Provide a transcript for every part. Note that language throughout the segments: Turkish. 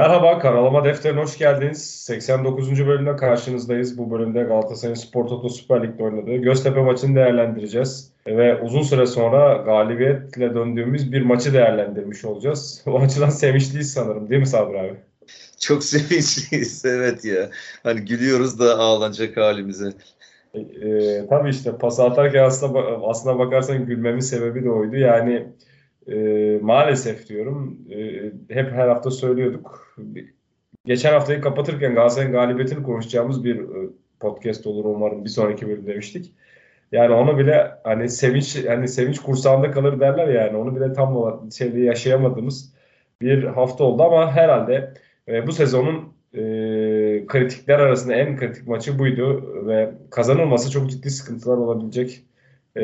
Merhaba, Karalama Defteri'ne hoş geldiniz. 89. bölümde karşınızdayız. Bu bölümde Galatasaray'ın Spor Toto Süper Lig'de oynadığı Göztepe maçını değerlendireceğiz. Ve uzun süre sonra galibiyetle döndüğümüz bir maçı değerlendirmiş olacağız. O açıdan sevinçliyiz sanırım değil mi Sabri abi? Çok sevinçliyiz evet ya. Hani gülüyoruz da ağlanacak halimize. E, e, tabii işte pas atarken aslında, aslına bakarsan gülmemin sebebi de oydu. Yani e, maalesef diyorum e, hep her hafta söylüyorduk. Geçen haftayı kapatırken Galatasaray'ın galibiyetini konuşacağımız bir e, podcast olur umarım bir sonraki bölüm demiştik. Yani onu bile hani sevinç hani sevinç kursağında kalır derler yani onu bile tam olarak şeyde yaşayamadığımız bir hafta oldu ama herhalde e, bu sezonun e, kritikler arasında en kritik maçı buydu ve kazanılması çok ciddi sıkıntılar olabilecek e,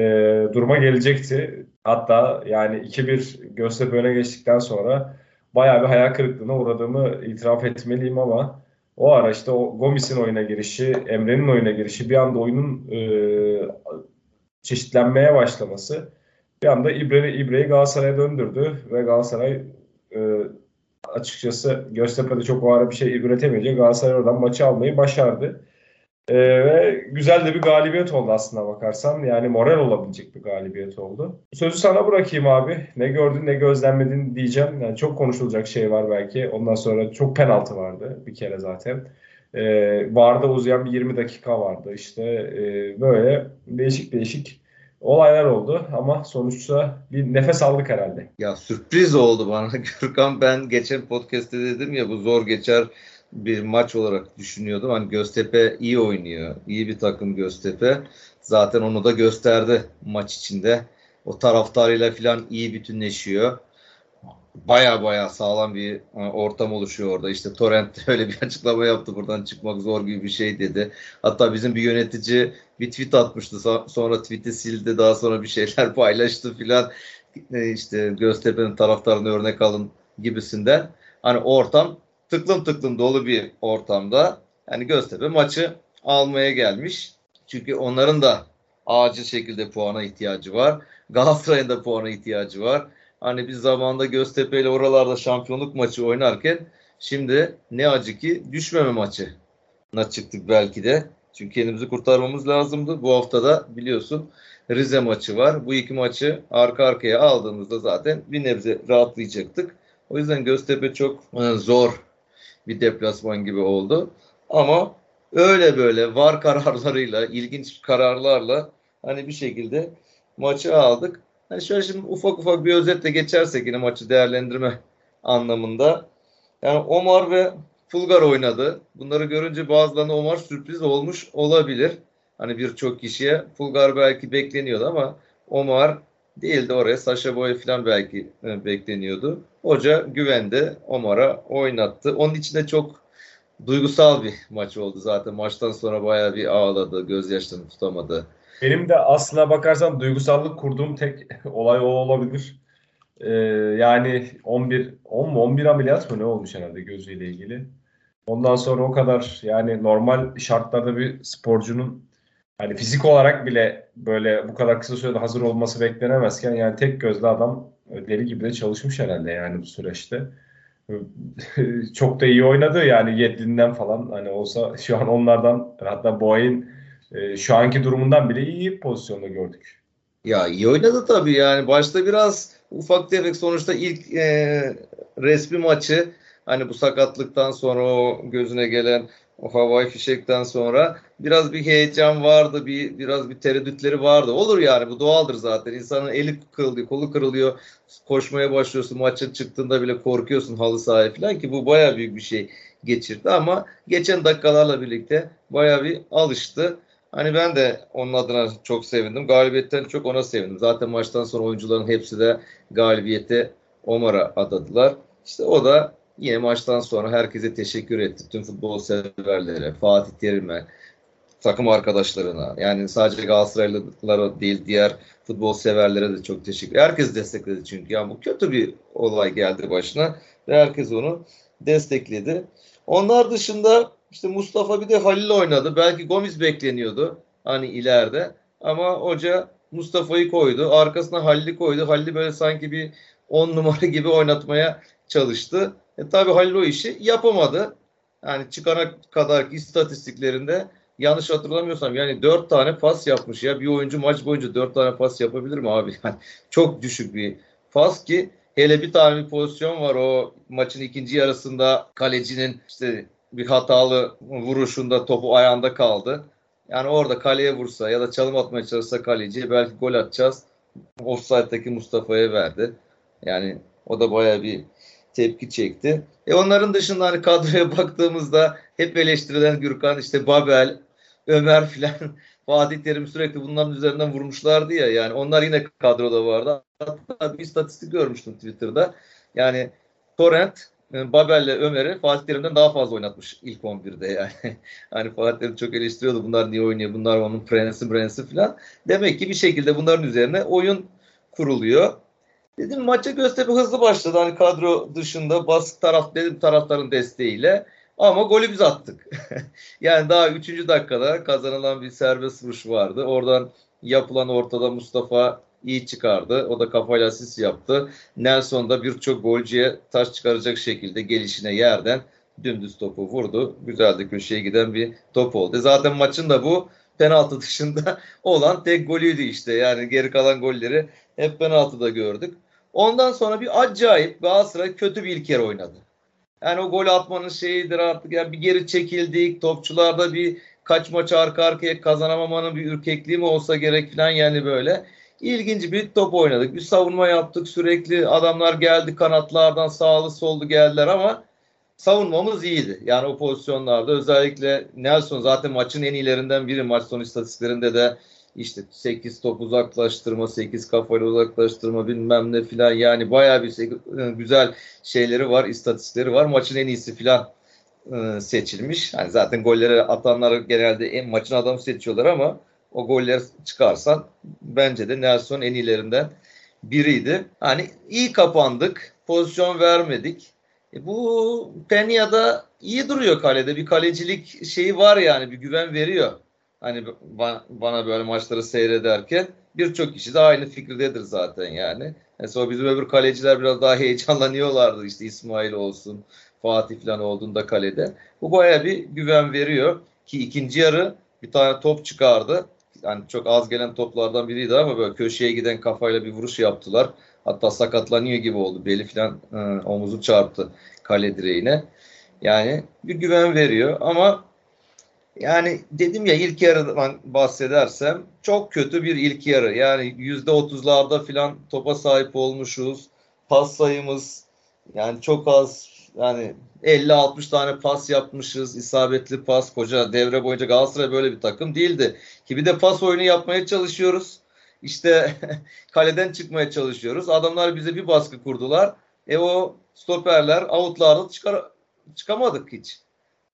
duruma gelecekti. Hatta yani 2-1 Göztepe öne geçtikten sonra bayağı bir hayal kırıklığına uğradığımı itiraf etmeliyim ama o ara işte o Gomis'in oyuna girişi, Emre'nin oyuna girişi bir anda oyunun e, çeşitlenmeye başlaması bir anda İbre, İbre'yi Galatasaray'a döndürdü ve Galatasaray e, açıkçası Göztepe'de çok o ara bir şey üretemeyince Galatasaray oradan maçı almayı başardı. Ee, ve güzel de bir galibiyet oldu aslında bakarsan. Yani moral olabilecek bir galibiyet oldu. Sözü sana bırakayım abi. Ne gördün ne gözlemledin diyeceğim. Yani çok konuşulacak şey var belki. Ondan sonra çok penaltı vardı bir kere zaten. Ee, vardı uzayan bir 20 dakika vardı. İşte e, böyle değişik değişik olaylar oldu ama sonuçta bir nefes aldık herhalde. Ya sürpriz oldu bana Gürkan. Ben geçen podcast'te dedim ya bu zor geçer bir maç olarak düşünüyordum. Hani Göztepe iyi oynuyor. İyi bir takım Göztepe. Zaten onu da gösterdi maç içinde. O taraftarıyla falan iyi bütünleşiyor. Baya baya sağlam bir e, ortam oluşuyor orada. İşte Torrent öyle bir açıklama yaptı. Buradan çıkmak zor gibi bir şey dedi. Hatta bizim bir yönetici bir tweet atmıştı. Sonra tweet'i sildi. Daha sonra bir şeyler paylaştı filan. E, işte Göztepe'nin taraftarını örnek alın gibisinden. Hani ortam tıklım tıklım dolu bir ortamda yani Göztepe maçı almaya gelmiş. Çünkü onların da acil şekilde puana ihtiyacı var. Galatasaray'ın da puana ihtiyacı var. Hani biz zamanında Göztepe ile oralarda şampiyonluk maçı oynarken şimdi ne acı ki düşmeme maçı çıktık belki de. Çünkü kendimizi kurtarmamız lazımdı. Bu hafta da biliyorsun Rize maçı var. Bu iki maçı arka arkaya aldığımızda zaten bir nebze rahatlayacaktık. O yüzden Göztepe çok e, zor bir deplasman gibi oldu. Ama öyle böyle var kararlarıyla, ilginç kararlarla hani bir şekilde maçı aldık. Hani şöyle şimdi ufak ufak bir özetle geçersek yine maçı değerlendirme anlamında. Yani Omar ve Fulgar oynadı. Bunları görünce bazılarına Omar sürpriz olmuş olabilir. Hani birçok kişiye Fulgar belki bekleniyordu ama Omar değildi oraya. Saşa Boy falan belki e, bekleniyordu. Hoca güvendi. Omar'a oynattı. Onun için de çok duygusal bir maç oldu zaten. Maçtan sonra bayağı bir ağladı. Gözyaşlarını tutamadı. Benim de aslına bakarsan duygusallık kurduğum tek olay o olabilir. Ee, yani 11 10 mu 11 ameliyat mı ne olmuş herhalde gözüyle ilgili. Ondan sonra o kadar yani normal şartlarda bir sporcunun yani fizik olarak bile böyle bu kadar kısa sürede hazır olması beklenemezken yani tek gözle adam deli gibi de çalışmış herhalde yani bu süreçte. Çok da iyi oynadı yani Yedlin'den falan hani olsa şu an onlardan hatta Boğay'ın e, şu anki durumundan bile iyi pozisyonda gördük. Ya iyi oynadı tabii yani başta biraz ufak tefek sonuçta ilk e, resmi maçı hani bu sakatlıktan sonra o gözüne gelen o havai fişekten sonra biraz bir heyecan vardı, bir biraz bir tereddütleri vardı. Olur yani bu doğaldır zaten. İnsanın eli kırılıyor, kolu kırılıyor. Koşmaya başlıyorsun, maça çıktığında bile korkuyorsun halı sahaya falan ki bu baya büyük bir şey geçirdi ama geçen dakikalarla birlikte baya bir alıştı. Hani ben de onun adına çok sevindim. Galibiyetten çok ona sevindim. Zaten maçtan sonra oyuncuların hepsi de galibiyete Omar'a adadılar. İşte o da yine maçtan sonra herkese teşekkür etti. Tüm futbol severlere, Fatih Terim'e, takım arkadaşlarına yani sadece Galatasaraylılara değil diğer futbol severlere de çok teşekkür. Herkes destekledi çünkü yani bu kötü bir olay geldi başına ve herkes onu destekledi. Onlar dışında işte Mustafa bir de Halil oynadı. Belki Gomis bekleniyordu hani ileride ama hoca Mustafa'yı koydu. Arkasına Halil'i koydu. Halil'i böyle sanki bir 10 numara gibi oynatmaya çalıştı. E tabi Halil o işi yapamadı. Yani çıkana kadar istatistiklerinde yanlış hatırlamıyorsam yani 4 tane pas yapmış ya. Bir oyuncu maç boyunca 4 tane pas yapabilir mi abi? Yani çok düşük bir pas ki hele bir tane bir pozisyon var o maçın ikinci yarısında kalecinin işte bir hatalı vuruşunda topu ayağında kaldı. Yani orada kaleye vursa ya da çalım atmaya çalışsa kaleci belki gol atacağız. Offside'daki Mustafa'ya verdi. Yani o da baya bir tepki çekti. E onların dışında hani kadroya baktığımızda hep eleştirilen Gürkan işte Babel, Ömer filan Fatih Terim sürekli bunların üzerinden vurmuşlardı ya yani onlar yine kadroda vardı. Hatta bir istatistik görmüştüm Twitter'da. Yani Torrent e, Babel'le Ömer'i Fatih Terim'den daha fazla oynatmış ilk 11'de yani. hani Fatih Terim çok eleştiriyordu bunlar niye oynuyor bunlar onun prensi prensi falan. Demek ki bir şekilde bunların üzerine oyun kuruluyor. Dedim maça Göztepe hızlı başladı. Hani kadro dışında baskı taraf dedim taraftarın desteğiyle. Ama golü biz attık. yani daha 3. dakikada kazanılan bir serbest vuruş vardı. Oradan yapılan ortada Mustafa iyi çıkardı. O da kafayla asist yaptı. Nelson da birçok golcüye taş çıkaracak şekilde gelişine yerden dümdüz topu vurdu. Güzel de köşeye giden bir top oldu. Zaten maçın da bu penaltı dışında olan tek golüydü işte. Yani geri kalan golleri hep penaltıda gördük. Ondan sonra bir acayip Galatasaray kötü bir ilk yer oynadı. Yani o gol atmanın şeyidir artık. Yani bir geri çekildik. Topçularda bir kaç maç arka arkaya kazanamamanın bir ürkekliği mi olsa gerek falan yani böyle. İlginç bir top oynadık. Bir savunma yaptık. Sürekli adamlar geldi kanatlardan sağlı soldu geldiler ama savunmamız iyiydi. Yani o pozisyonlarda özellikle Nelson zaten maçın en iyilerinden biri. Maç sonu istatistiklerinde de işte 8 top uzaklaştırma, 8 kafayla uzaklaştırma bilmem ne filan yani bayağı bir şey, güzel şeyleri var, istatistikleri var. Maçın en iyisi filan e, seçilmiş. Yani zaten golleri atanları genelde en maçın adamı seçiyorlar ama o goller çıkarsan bence de Nelson en iyilerinden biriydi. Hani iyi kapandık, pozisyon vermedik. E bu Penya'da iyi duruyor kalede. Bir kalecilik şeyi var yani bir güven veriyor. Hani bana böyle maçları seyrederken birçok kişi de aynı fikirdedir zaten yani. Mesela bizim öbür kaleciler biraz daha heyecanlanıyorlardı işte İsmail olsun, Fatih falan olduğunda kalede. Bu baya bir güven veriyor ki ikinci yarı bir tane top çıkardı. Yani çok az gelen toplardan biriydi ama böyle köşeye giden kafayla bir vuruş yaptılar. Hatta sakatlanıyor gibi oldu. Beli falan e, omuzu çarptı kale direğine. Yani bir güven veriyor ama yani dedim ya ilk yarıdan bahsedersem çok kötü bir ilk yarı. Yani yüzde otuzlarda filan topa sahip olmuşuz. Pas sayımız yani çok az yani 50-60 tane pas yapmışız. isabetli pas koca devre boyunca Galatasaray böyle bir takım değildi. Ki bir de pas oyunu yapmaya çalışıyoruz. İşte kaleden çıkmaya çalışıyoruz. Adamlar bize bir baskı kurdular. E o stoperler outlarda çıkar çıkamadık hiç.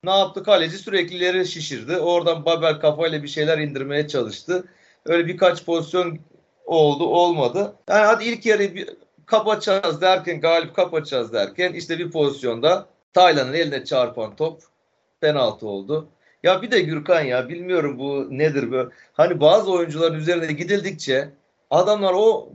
Ne yaptı? Kaleci sürekli ileri şişirdi. Oradan Babel kafayla bir şeyler indirmeye çalıştı. Öyle birkaç pozisyon oldu olmadı. Yani hadi ilk yarıyı bir kapatacağız derken galip kapatacağız derken işte bir pozisyonda Taylan'ın eline çarpan top penaltı oldu. Ya bir de Gürkan ya bilmiyorum bu nedir böyle. Hani bazı oyuncuların üzerine gidildikçe adamlar o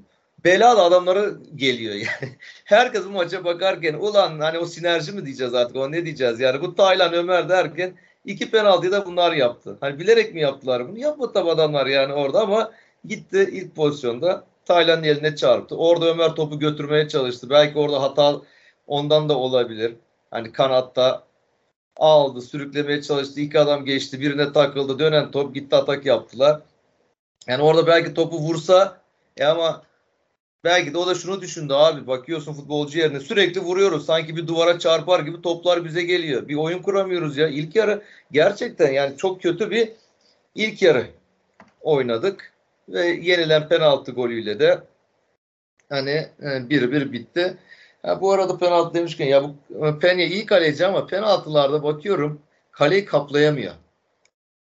belalı adamları geliyor yani. Herkes bu maça bakarken ulan hani o sinerji mi diyeceğiz artık o ne diyeceğiz yani bu Taylan Ömer derken iki penaltıyı da bunlar yaptı. Hani bilerek mi yaptılar bunu? Yapmadı tabi adamlar yani orada ama gitti ilk pozisyonda Taylan'ın eline çarptı. Orada Ömer topu götürmeye çalıştı. Belki orada hata ondan da olabilir. Hani kanatta aldı, sürüklemeye çalıştı. İki adam geçti, birine takıldı, dönen top gitti atak yaptılar. Yani orada belki topu vursa e ama Belki de o da şunu düşündü abi bakıyorsun futbolcu yerine sürekli vuruyoruz. Sanki bir duvara çarpar gibi toplar bize geliyor. Bir oyun kuramıyoruz ya. İlk yarı gerçekten yani çok kötü bir ilk yarı oynadık. Ve yenilen penaltı golüyle de hani e, bir bir bitti. Ha, bu arada penaltı demişken ya bu Penye iyi kaleci ama penaltılarda bakıyorum kaleyi kaplayamıyor.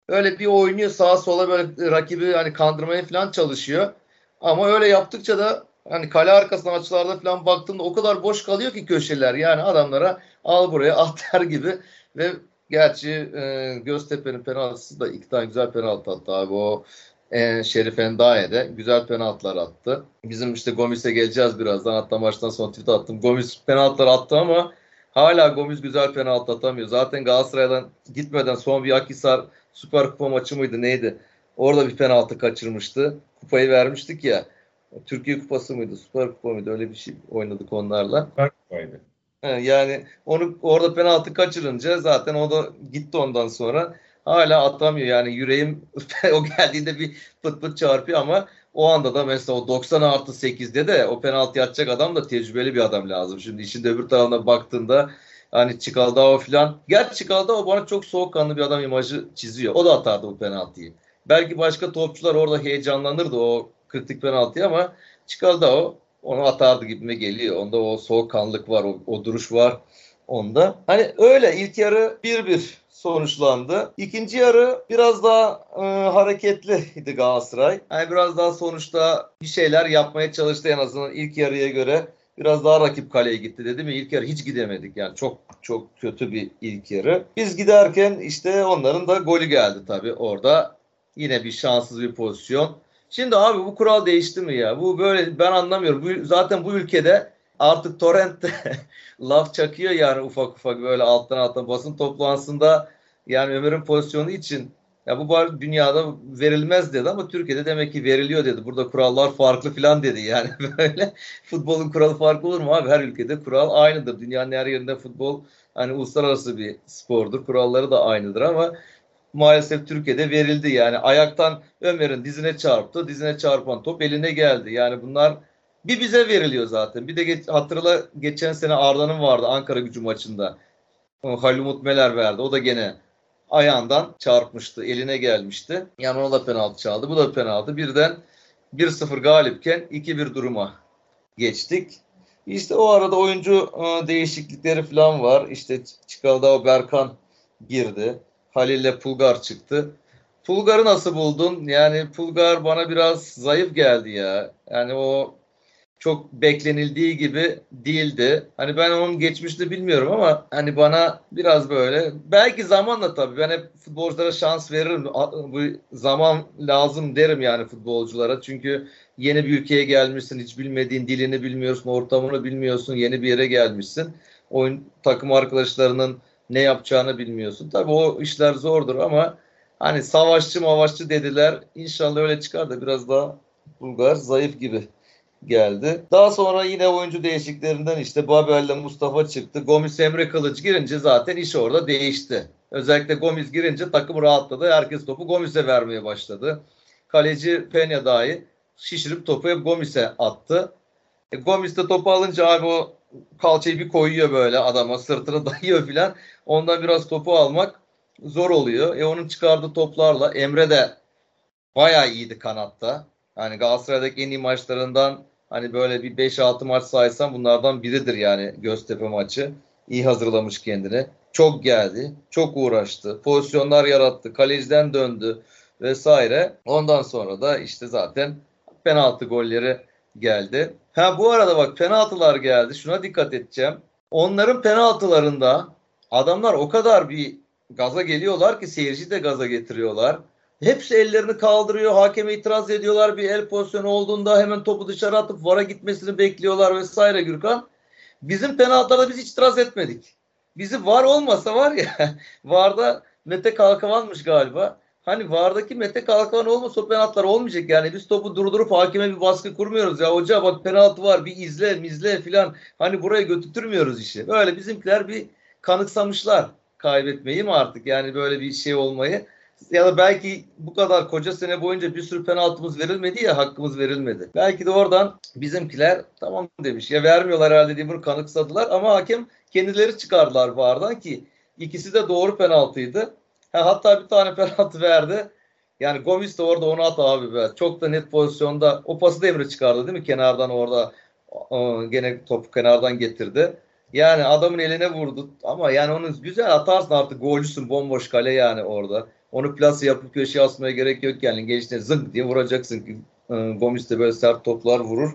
Öyle bir oynuyor sağa sola böyle rakibi hani kandırmaya falan çalışıyor. Ama öyle yaptıkça da hani kale arkasından açılarda falan baktığımda o kadar boş kalıyor ki köşeler. Yani adamlara al buraya at gibi ve gerçi e, Göztepe'nin penaltısı da iki tane güzel penaltı attı abi. O e, Şerif Endaye de güzel penaltılar attı. Bizim işte Gomis'e geleceğiz birazdan. Hatta maçtan sonra tweet attım. Gomis penaltılar attı ama hala Gomis güzel penaltı atamıyor. Zaten Galatasaray'dan gitmeden son bir Akisar Süper Kupa maçı mıydı neydi? Orada bir penaltı kaçırmıştı. Kupayı vermiştik ya. Türkiye Kupası mıydı? Süper Kupa mıydı? Öyle bir şey oynadık onlarla. Süper Kupaydı. Yani onu orada penaltı kaçırınca zaten o da gitti ondan sonra. Hala atamıyor yani yüreğim o geldiğinde bir pıt pıt çarpıyor ama o anda da mesela o 90 artı 8'de de o penaltı atacak adam da tecrübeli bir adam lazım. Şimdi işin de öbür tarafına baktığında hani Çikaldao falan. Gerçi Çikaldao bana çok soğukkanlı bir adam imajı çiziyor. O da atardı bu penaltıyı. Belki başka topçular orada heyecanlanırdı o kritik penaltıyı ama Çikaldao onu atardı gibime geliyor. Onda o soğukkanlık var, o, o duruş var onda. Hani öyle ilk yarı 1-1 sonuçlandı. İkinci yarı biraz daha e, hareketliydi Galatasaray. Yani biraz daha sonuçta bir şeyler yapmaya çalıştı en azından ilk yarıya göre. Biraz daha rakip kaleye gitti dedi mi? İlk yarı hiç gidemedik. Yani çok çok kötü bir ilk yarı. Biz giderken işte onların da golü geldi tabii orada. Yine bir şanssız bir pozisyon. Şimdi abi bu kural değişti mi ya? Bu böyle ben anlamıyorum. Bu, zaten bu ülkede artık torrentte laf çakıyor yani ufak ufak böyle alttan alttan basın toplantısında yani Ömer'in pozisyonu için ya bu bar dünyada verilmez dedi ama Türkiye'de demek ki veriliyor dedi. Burada kurallar farklı filan dedi. Yani böyle futbolun kuralı farklı olur mu abi? Her ülkede kural aynıdır. Dünyanın her yerinde futbol hani uluslararası bir spordur. Kuralları da aynıdır ama maalesef Türkiye'de verildi. Yani ayaktan Ömer'in dizine çarptı. Dizine çarpan top eline geldi. Yani bunlar bir bize veriliyor zaten. Bir de geç, hatırla geçen sene Arda'nın vardı Ankara gücü maçında. Halil Umut Meler verdi. O da gene ayağından çarpmıştı. Eline gelmişti. Yani ona da penaltı çaldı. Bu da penaltı. Birden 1-0 galipken 2-1 duruma geçtik. İşte o arada oyuncu e, değişiklikleri falan var. İşte Çikaldao Berkan girdi. Halil'le Pulgar çıktı. Pulgar'ı nasıl buldun? Yani Pulgar bana biraz zayıf geldi ya. Yani o çok beklenildiği gibi değildi. Hani ben onun geçmişte bilmiyorum ama hani bana biraz böyle belki zamanla tabii ben hep futbolculara şans veririm. Bu zaman lazım derim yani futbolculara. Çünkü yeni bir ülkeye gelmişsin. Hiç bilmediğin dilini bilmiyorsun, ortamını bilmiyorsun. Yeni bir yere gelmişsin. Oyun takım arkadaşlarının ne yapacağını bilmiyorsun. Tabii o işler zordur ama hani savaşçı mavaşçı dediler. İnşallah öyle çıkar da biraz daha Bulgar zayıf gibi geldi. Daha sonra yine oyuncu değişiklerinden işte Babel'le Mustafa çıktı. Gomis Emre Kılıç girince zaten iş orada değişti. Özellikle Gomis girince takım rahatladı. Herkes topu Gomis'e vermeye başladı. Kaleci Penya dahi şişirip topu hep Gomis'e attı. E, Gomis de topu alınca abi o kalçayı bir koyuyor böyle adama sırtını dayıyor filan. Ondan biraz topu almak zor oluyor. E onun çıkardığı toplarla Emre de bayağı iyiydi kanatta. Yani Galatasaray'daki en iyi maçlarından hani böyle bir 5-6 maç saysam bunlardan biridir yani Göztepe maçı. İyi hazırlamış kendini. Çok geldi. Çok uğraştı. Pozisyonlar yarattı. Kaleciden döndü vesaire. Ondan sonra da işte zaten penaltı golleri geldi. Ha bu arada bak penaltılar geldi. Şuna dikkat edeceğim. Onların penaltılarında adamlar o kadar bir gaza geliyorlar ki seyirci de gaza getiriyorlar. Hepsi ellerini kaldırıyor. Hakeme itiraz ediyorlar. Bir el pozisyonu olduğunda hemen topu dışarı atıp vara gitmesini bekliyorlar vesaire Gürkan. Bizim penaltılarda biz itiraz etmedik. Bizi var olmasa var ya varda Mete Kalkavan'mış galiba. Hani vardaki Mete Kalkavan olmasa o penaltılar olmayacak yani. Biz topu durdurup hakime bir baskı kurmuyoruz ya. Hoca bak penaltı var bir izle mizle filan. Hani buraya götürtmüyoruz işi. Böyle bizimkiler bir kanıksamışlar kaybetmeyi mi artık yani böyle bir şey olmayı ya da belki bu kadar koca sene boyunca bir sürü penaltımız verilmedi ya hakkımız verilmedi. Belki de oradan bizimkiler tamam demiş ya vermiyorlar herhalde diye bunu kanıksadılar ama hakem kendileri çıkardılar vardan ki ikisi de doğru penaltıydı. Ha, hatta bir tane penaltı verdi. Yani Gomis de orada onu at abi be. Çok da net pozisyonda. O pası da Emre çıkardı değil mi kenardan orada. gene topu kenardan getirdi. Yani adamın eline vurdu ama yani onu güzel atarsın artık golcüsün bomboş kale yani orada. Onu plase yapıp köşeye asmaya gerek yok yani. Gençler zınk diye vuracaksın e, Gomis de böyle sert toplar vurur.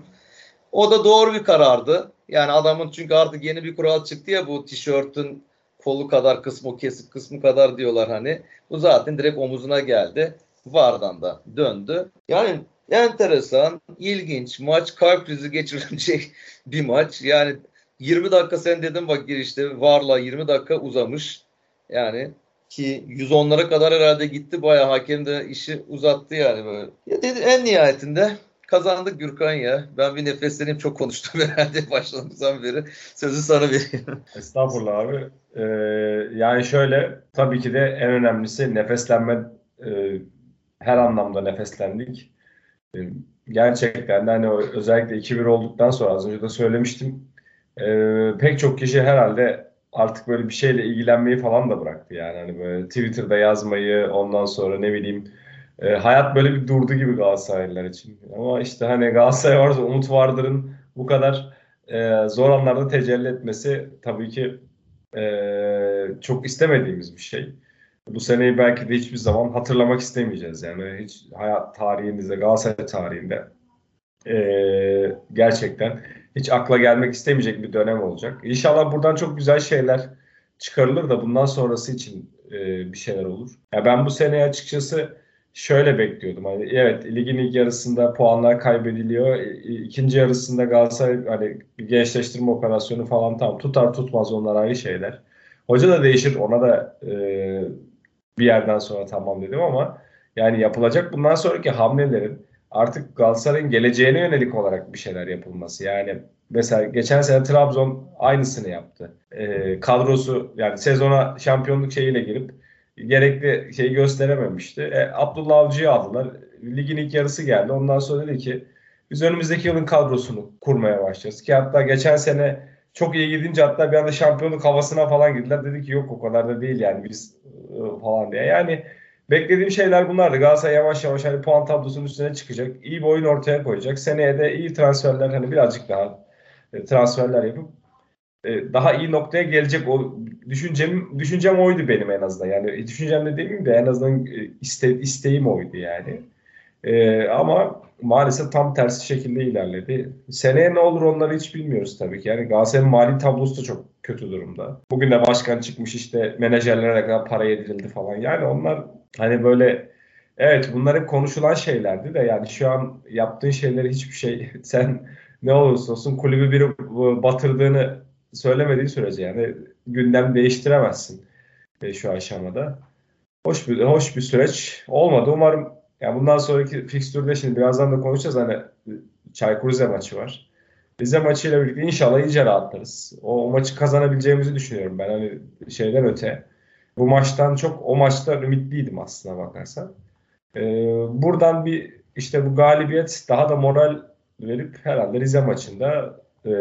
O da doğru bir karardı. Yani adamın çünkü artık yeni bir kural çıktı ya bu tişörtün kolu kadar kısmı kesik kısmı kadar diyorlar hani. Bu zaten direkt omuzuna geldi. Vardan da döndü. Yani enteresan, ilginç maç kalp krizi geçirilecek bir maç. Yani 20 dakika sen dedin bak girişte Varla 20 dakika uzamış. Yani ki 110'lara kadar herhalde gitti. Bayağı hakem de işi uzattı yani böyle. Ya dedi, en nihayetinde kazandık Gürkan ya. Ben bir nefesleneyim çok konuştum herhalde başladığımızdan beri. Sözü sana vereyim. Estağfurullah abi. Ee, yani şöyle tabii ki de en önemlisi nefeslenme e, her anlamda nefeslendik. E, gerçekten de hani özellikle 2-1 olduktan sonra az önce de söylemiştim. E, pek çok kişi herhalde artık böyle bir şeyle ilgilenmeyi falan da bıraktı yani. Hani böyle Twitter'da yazmayı ondan sonra ne bileyim e, hayat böyle bir durdu gibi Galatasaraylılar için. Ama işte hani Galatasaray varsa Umut Vardır'ın bu kadar e, zor anlarda tecelli etmesi tabii ki e, çok istemediğimiz bir şey. Bu seneyi belki de hiçbir zaman hatırlamak istemeyeceğiz. Yani hiç hayat tarihimizde, Galatasaray tarihinde e, gerçekten hiç akla gelmek istemeyecek bir dönem olacak. İnşallah buradan çok güzel şeyler çıkarılır da bundan sonrası için e, bir şeyler olur. Ya ben bu seneye açıkçası şöyle bekliyordum. Hani evet ligin ilk yarısında puanlar kaybediliyor. İkinci yarısında Galatasaray hani bir gençleştirme operasyonu falan tam tutar tutmaz onlar ayrı şeyler. Hoca da değişir ona da e, bir yerden sonra tamam dedim ama yani yapılacak bundan sonraki hamlelerin artık Galatasaray'ın geleceğine yönelik olarak bir şeyler yapılması. Yani mesela geçen sene Trabzon aynısını yaptı. E, kadrosu yani sezona şampiyonluk şeyiyle girip gerekli şeyi gösterememişti. E, Abdullah Avcı'yı aldılar. Ligin ilk yarısı geldi. Ondan sonra dedi ki biz önümüzdeki yılın kadrosunu kurmaya başlayacağız. Ki hatta geçen sene çok iyi gidince hatta bir anda şampiyonluk havasına falan girdiler. Dedi ki yok o kadar da değil yani biz e, falan diye. Yani beklediğim şeyler bunlardı. Galatasaray yavaş yavaş hani puan tablosunun üstüne çıkacak. İyi bir oyun ortaya koyacak. Seneye de iyi transferler hani birazcık daha e, transferler yapıp e, daha iyi noktaya gelecek o düşüncem düşüncem oydu benim en azından. Yani düşüncem de demeyeyim de en azından iste, isteğim oydu yani. Ee, ama maalesef tam tersi şekilde ilerledi. Seneye ne olur onları hiç bilmiyoruz tabii ki. Yani Galatasaray'ın mali tablosu da çok kötü durumda. Bugün de başkan çıkmış işte menajerlere kadar para yedirildi falan. Yani onlar hani böyle evet bunlar hep konuşulan şeylerdi de yani şu an yaptığın şeyleri hiçbir şey sen ne olursa olsun kulübü bir batırdığını söylemediği sürece yani gündem değiştiremezsin e, şu aşamada. Hoş bir hoş bir süreç olmadı. Umarım yani bundan sonraki fikstürde şimdi birazdan da konuşacağız hani Çaykur Rize maçı var. Rize maçıyla birlikte inşallah iyice rahatlarız. O, o maçı kazanabileceğimizi düşünüyorum ben hani şeyden öte. Bu maçtan çok o maçta ümitliydim aslına bakarsan. Ee, buradan bir işte bu galibiyet daha da moral verip herhalde Rize maçında e,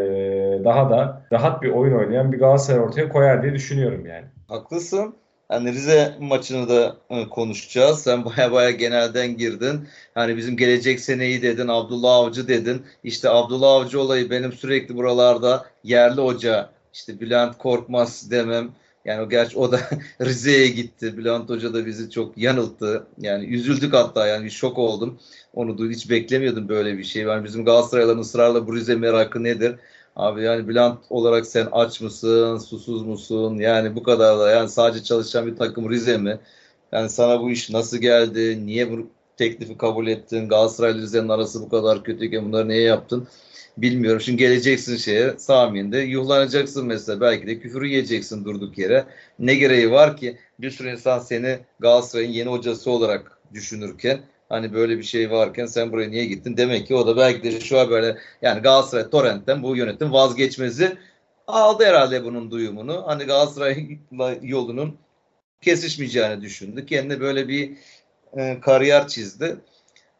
daha da rahat bir oyun oynayan bir Galatasaray ortaya koyar diye düşünüyorum yani. Haklısın. Hani Rize maçını da e, konuşacağız. Sen baya baya genelden girdin. Hani bizim gelecek seneyi dedin, Abdullah Avcı dedin. İşte Abdullah Avcı olayı benim sürekli buralarda yerli hoca, işte Bülent Korkmaz demem. Yani o gerçi o da Rize'ye gitti. Bülent Hoca da bizi çok yanılttı. Yani üzüldük hatta yani bir şok oldum. Onu duydum. Hiç beklemiyordum böyle bir şey. Yani bizim Galatasaraylıların ısrarla bu Rize merakı nedir? Abi yani Bülent olarak sen aç mısın, susuz musun? Yani bu kadar da yani sadece çalışan bir takım Rize mi? Yani sana bu iş nasıl geldi? Niye bu teklifi kabul ettin? Galatasaray Rize'nin arası bu kadar kötüyken bunları niye yaptın? Bilmiyorum. Şimdi geleceksin şeye Sami'nde yuhlanacaksın mesela. Belki de küfür yiyeceksin durduk yere. Ne gereği var ki bir sürü insan seni Galatasaray'ın yeni hocası olarak düşünürken Hani böyle bir şey varken sen buraya niye gittin? Demek ki o da belki de şu böyle yani Galatasaray Torrent'ten bu yönetim vazgeçmesi aldı herhalde bunun duyumunu. Hani Galatasaray'la yolunun kesişmeyeceğini düşündü. Kendine böyle bir e, kariyer çizdi.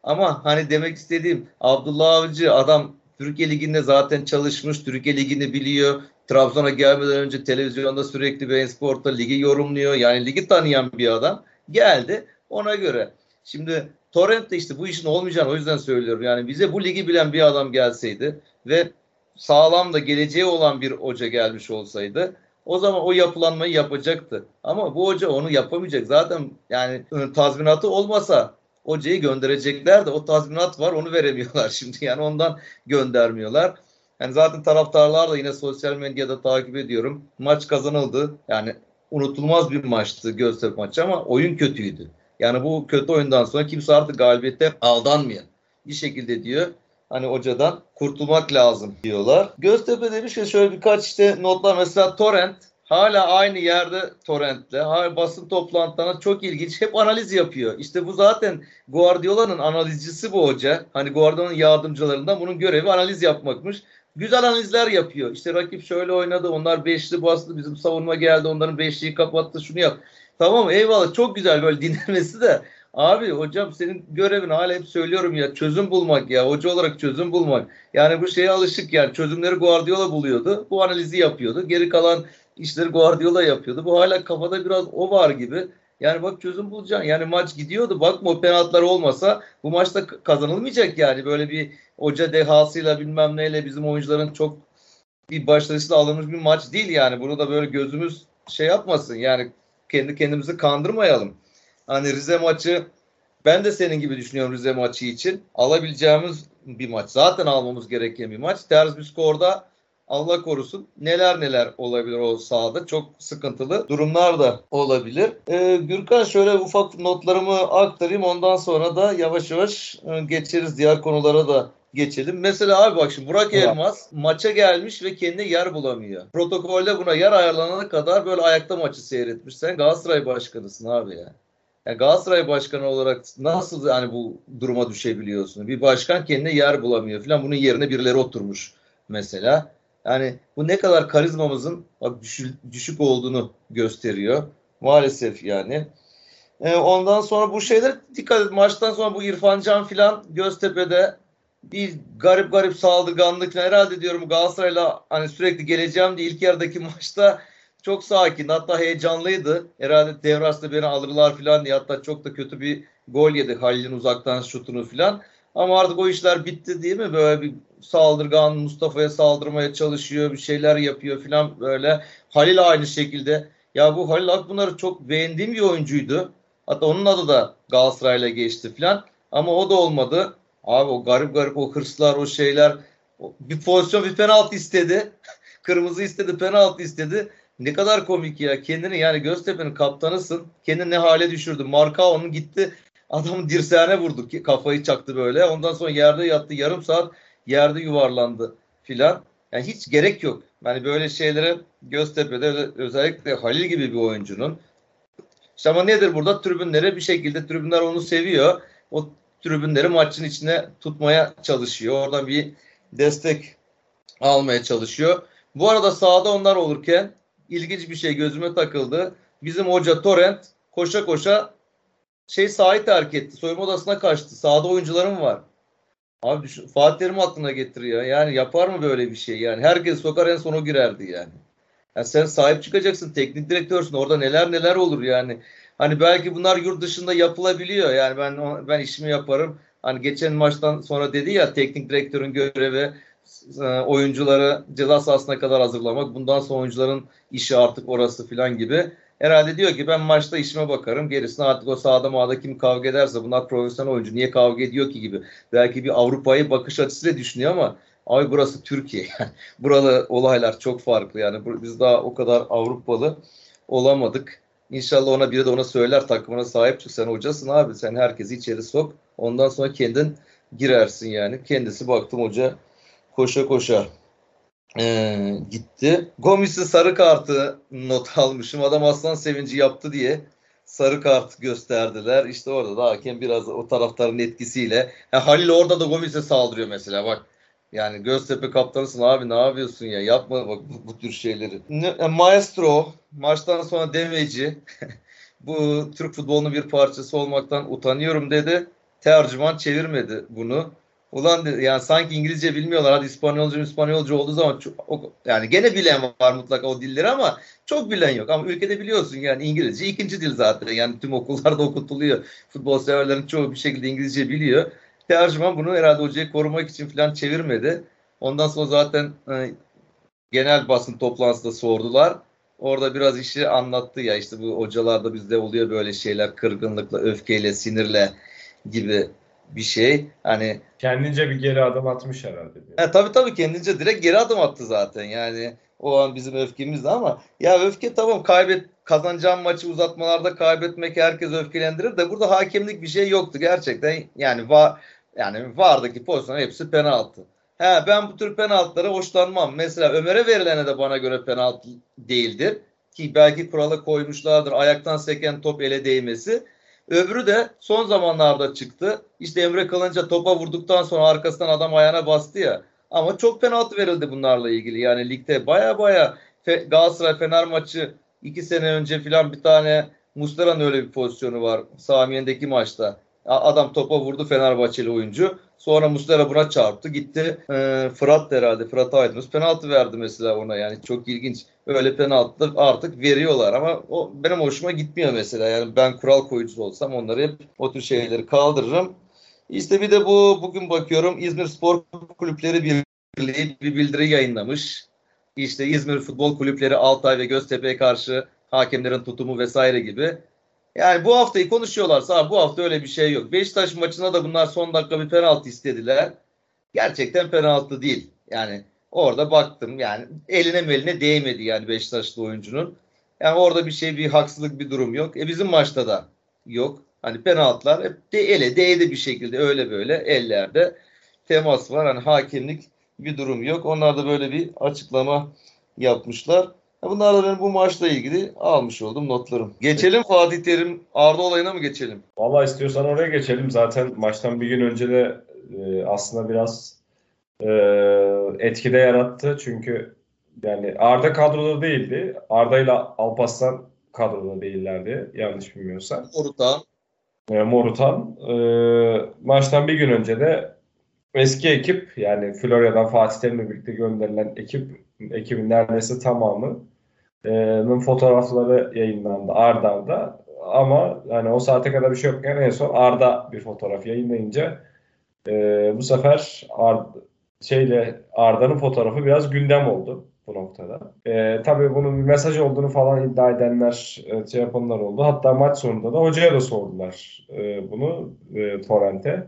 Ama hani demek istediğim Abdullah Avcı adam Türkiye Ligi'nde zaten çalışmış. Türkiye Ligi'ni biliyor. Trabzon'a gelmeden önce televizyonda sürekli Bein Sport'ta ligi yorumluyor. Yani ligi tanıyan bir adam. Geldi ona göre. Şimdi Torrent de işte bu işin olmayacağını o yüzden söylüyorum. Yani bize bu ligi bilen bir adam gelseydi ve sağlam da geleceği olan bir hoca gelmiş olsaydı o zaman o yapılanmayı yapacaktı. Ama bu hoca onu yapamayacak. Zaten yani tazminatı olmasa hocayı gönderecekler de o tazminat var onu veremiyorlar şimdi. Yani ondan göndermiyorlar. Yani zaten taraftarlar da yine sosyal medyada takip ediyorum. Maç kazanıldı. Yani unutulmaz bir maçtı Göztepe maçı ama oyun kötüydü. Yani bu kötü oyundan sonra kimse artık galibiyette aldanmıyor. Bir şekilde diyor hani hocadan kurtulmak lazım diyorlar. Göztepe demiş ki şöyle birkaç işte notlar mesela Torrent hala aynı yerde Torrent'le hala basın toplantılarına çok ilginç hep analiz yapıyor. İşte bu zaten Guardiola'nın analizcisi bu hoca. Hani Guardiola'nın yardımcılarından bunun görevi analiz yapmakmış. Güzel analizler yapıyor. İşte rakip şöyle oynadı. Onlar beşli bastı. Bizim savunma geldi. Onların beşliği kapattı. Şunu yap. Tamam eyvallah çok güzel böyle dinlemesi de Abi hocam senin görevin hala hep söylüyorum ya çözüm bulmak ya hoca olarak çözüm bulmak. Yani bu şeye alışık yani çözümleri Guardiola buluyordu. Bu analizi yapıyordu. Geri kalan işleri Guardiola yapıyordu. Bu hala kafada biraz o var gibi. Yani bak çözüm bulacaksın. Yani maç gidiyordu. Bakma o penaltılar olmasa bu maçta kazanılmayacak yani. Böyle bir hoca dehasıyla bilmem neyle bizim oyuncuların çok bir başarısıyla alınmış bir maç değil yani. Bunu da böyle gözümüz şey yapmasın. Yani kendi kendimizi kandırmayalım. Hani Rize maçı ben de senin gibi düşünüyorum Rize maçı için. Alabileceğimiz bir maç. Zaten almamız gereken bir maç. Ters bir skorda Allah korusun neler neler olabilir o sahada. Çok sıkıntılı durumlar da olabilir. Ee, Gürkan şöyle ufak notlarımı aktarayım. Ondan sonra da yavaş yavaş e, geçeriz diğer konulara da geçelim. Mesela abi bak şimdi Burak Elmas maça gelmiş ve kendine yer bulamıyor. Protokolde buna yer ayarlanana kadar böyle ayakta maçı seyretmiş. Sen Galatasaray başkanısın abi ya. Yani Galatasaray başkanı olarak nasıl yani bu duruma düşebiliyorsun? Bir başkan kendine yer bulamıyor falan. Bunun yerine birileri oturmuş mesela. Yani bu ne kadar karizmamızın düşük, düşük olduğunu gösteriyor. Maalesef yani. Ee, ondan sonra bu şeyler dikkat et. Maçtan sonra bu İrfan Can filan Göztepe'de bir garip garip saldırganlık herhalde diyorum Galatasaray'la hani sürekli geleceğim diye ilk yarıdaki maçta çok sakin hatta heyecanlıydı. Herhalde devrasında beni alırlar falan diye hatta çok da kötü bir gol yedi Halil'in uzaktan şutunu falan. Ama artık o işler bitti değil mi? Böyle bir saldırgan Mustafa'ya saldırmaya çalışıyor, bir şeyler yapıyor falan böyle. Halil aynı şekilde. Ya bu Halil Akpınar'ı çok beğendiğim bir oyuncuydu. Hatta onun adı da Galatasaray'la geçti falan. Ama o da olmadı. Abi o garip garip o hırslar, o şeyler. Bir pozisyon bir penaltı istedi. Kırmızı istedi, penaltı istedi. Ne kadar komik ya. Kendini yani Göztepe'nin kaptanısın. Kendini ne hale düşürdü. Marka onun gitti. Adamın dirseğine vurdu. Kafayı çaktı böyle. Ondan sonra yerde yattı. Yarım saat yerde yuvarlandı filan. Yani hiç gerek yok. Yani böyle şeylere Göztepe'de özellikle Halil gibi bir oyuncunun işte ama nedir burada? Tribünlere bir şekilde tribünler onu seviyor. O tribünleri maçın içine tutmaya çalışıyor. Oradan bir destek almaya çalışıyor. Bu arada sahada onlar olurken ilginç bir şey gözüme takıldı. Bizim hoca Torrent koşa koşa şey sahayı terk etti. Soyunma odasına kaçtı. Sahada oyuncularım var. Abi düşün, Fatih Terim aklına getiriyor. Yani yapar mı böyle bir şey? Yani herkes sokar en sonu girerdi yani. yani. Sen sahip çıkacaksın. Teknik direktörsün. Orada neler neler olur yani. Hani belki bunlar yurt dışında yapılabiliyor. Yani ben ben işimi yaparım. Hani geçen maçtan sonra dedi ya teknik direktörün görevi e, oyuncuları ceza sahasına kadar hazırlamak. Bundan sonra oyuncuların işi artık orası filan gibi. Herhalde diyor ki ben maçta işime bakarım. Gerisini artık o sahada mağda kim kavga ederse bunlar profesyonel oyuncu. Niye kavga ediyor ki gibi. Belki bir Avrupa'yı bakış açısıyla düşünüyor ama abi burası Türkiye. Buralı olaylar çok farklı. Yani biz daha o kadar Avrupalı olamadık. İnşallah ona biri de ona söyler takımına sahip çık. Sen hocasın abi. Sen herkesi içeri sok. Ondan sonra kendin girersin yani. Kendisi baktım hoca koşa koşa e, gitti. Gomis'in sarı kartı not almışım. Adam aslan sevinci yaptı diye sarı kart gösterdiler. İşte orada da hakem biraz o taraftarın etkisiyle. Ha, Halil orada da Gomis'e saldırıyor mesela bak. Yani Göztepe kaptanısın abi ne yapıyorsun ya yapma bak bu, bu tür şeyleri. Ne, Maestro maçtan sonra demeci bu Türk futbolunun bir parçası olmaktan utanıyorum dedi. Tercüman çevirmedi bunu. Ulan yani sanki İngilizce bilmiyorlar. Hadi İspanyolca İspanyolca olduğu zaman çok, yani gene bilen var mutlaka o dilleri ama çok bilen yok. Ama ülkede biliyorsun yani İngilizce ikinci dil zaten. Yani tüm okullarda okutuluyor. Futbol severlerin çoğu bir şekilde İngilizce biliyor. Tercüman bunu herhalde hocayı korumak için falan çevirmedi. Ondan sonra zaten e, genel basın toplantısında sordular. Orada biraz işi anlattı ya işte bu hocalarda bizde oluyor böyle şeyler kırgınlıkla, öfkeyle, sinirle gibi bir şey. Hani kendince bir geri adım atmış herhalde. He, tabii tabii kendince direkt geri adım attı zaten. Yani o an bizim öfkemizdi ama ya öfke tamam kaybet kazanacağım maçı uzatmalarda kaybetmek herkes öfkelendirir de burada hakemlik bir şey yoktu gerçekten. Yani var yani vardaki pozisyonlar hepsi penaltı. He, ben bu tür penaltılara hoşlanmam. Mesela Ömer'e verilene de bana göre penaltı değildir. Ki belki kurala koymuşlardır. Ayaktan seken top ele değmesi. Öbürü de son zamanlarda çıktı. İşte Emre Kalınca topa vurduktan sonra arkasından adam ayağına bastı ya. Ama çok penaltı verildi bunlarla ilgili. Yani ligde baya baya Galatasaray Fener maçı iki sene önce filan bir tane Muslera'nın öyle bir pozisyonu var. Samiye'ndeki maçta. Adam topa vurdu Fenerbahçeli oyuncu. Sonra Muslera buna çarptı. Gitti e, Fırat herhalde. Fırat Aydınus penaltı verdi mesela ona. Yani çok ilginç. Öyle penaltı artık veriyorlar ama o benim hoşuma gitmiyor mesela. Yani ben kural koyucusu olsam onları hep o tür şeyleri kaldırırım. İşte bir de bu bugün bakıyorum İzmir Spor Kulüpleri Birliği bir bildiri yayınlamış. İşte İzmir Futbol Kulüpleri Altay ve Göztepe'ye karşı hakemlerin tutumu vesaire gibi. Yani bu haftayı konuşuyorlarsa bu hafta öyle bir şey yok. Beşiktaş maçında da bunlar son dakika bir penaltı istediler. Gerçekten penaltı değil. Yani orada baktım yani eline meline değmedi yani Beşiktaşlı oyuncunun. Yani orada bir şey bir haksızlık bir durum yok. E bizim maçta da yok. Hani penaltılar hep de ele değdi bir şekilde öyle böyle ellerde temas var. Hani hakimlik bir durum yok. Onlar da böyle bir açıklama yapmışlar. Bunlar da benim bu maçla ilgili almış oldum notlarım. Geçelim Fatih Terim Arda olayına mı geçelim? Valla istiyorsan oraya geçelim. Zaten maçtan bir gün önce de e, aslında biraz e, etkide yarattı. Çünkü yani Arda kadroda değildi. Arda ile Alpaslan kadroda değillerdi. Yanlış bilmiyorsam. Morutan. E, Morutan. E, maçtan bir gün önce de eski ekip yani Florya'dan Fatih Terim'le birlikte gönderilen ekip ekibin neredeyse tamamının fotoğrafları yayınlandı Arda Arda. Ama yani o saate kadar bir şey yokken en son Arda bir fotoğraf yayınlayınca e, bu sefer Arda, şeyle Arda'nın fotoğrafı biraz gündem oldu bu noktada. E, tabii bunun bir mesaj olduğunu falan iddia edenler, e, şey yapanlar oldu. Hatta maç sonunda da hocaya da sordular e, bunu e, Torrent'e.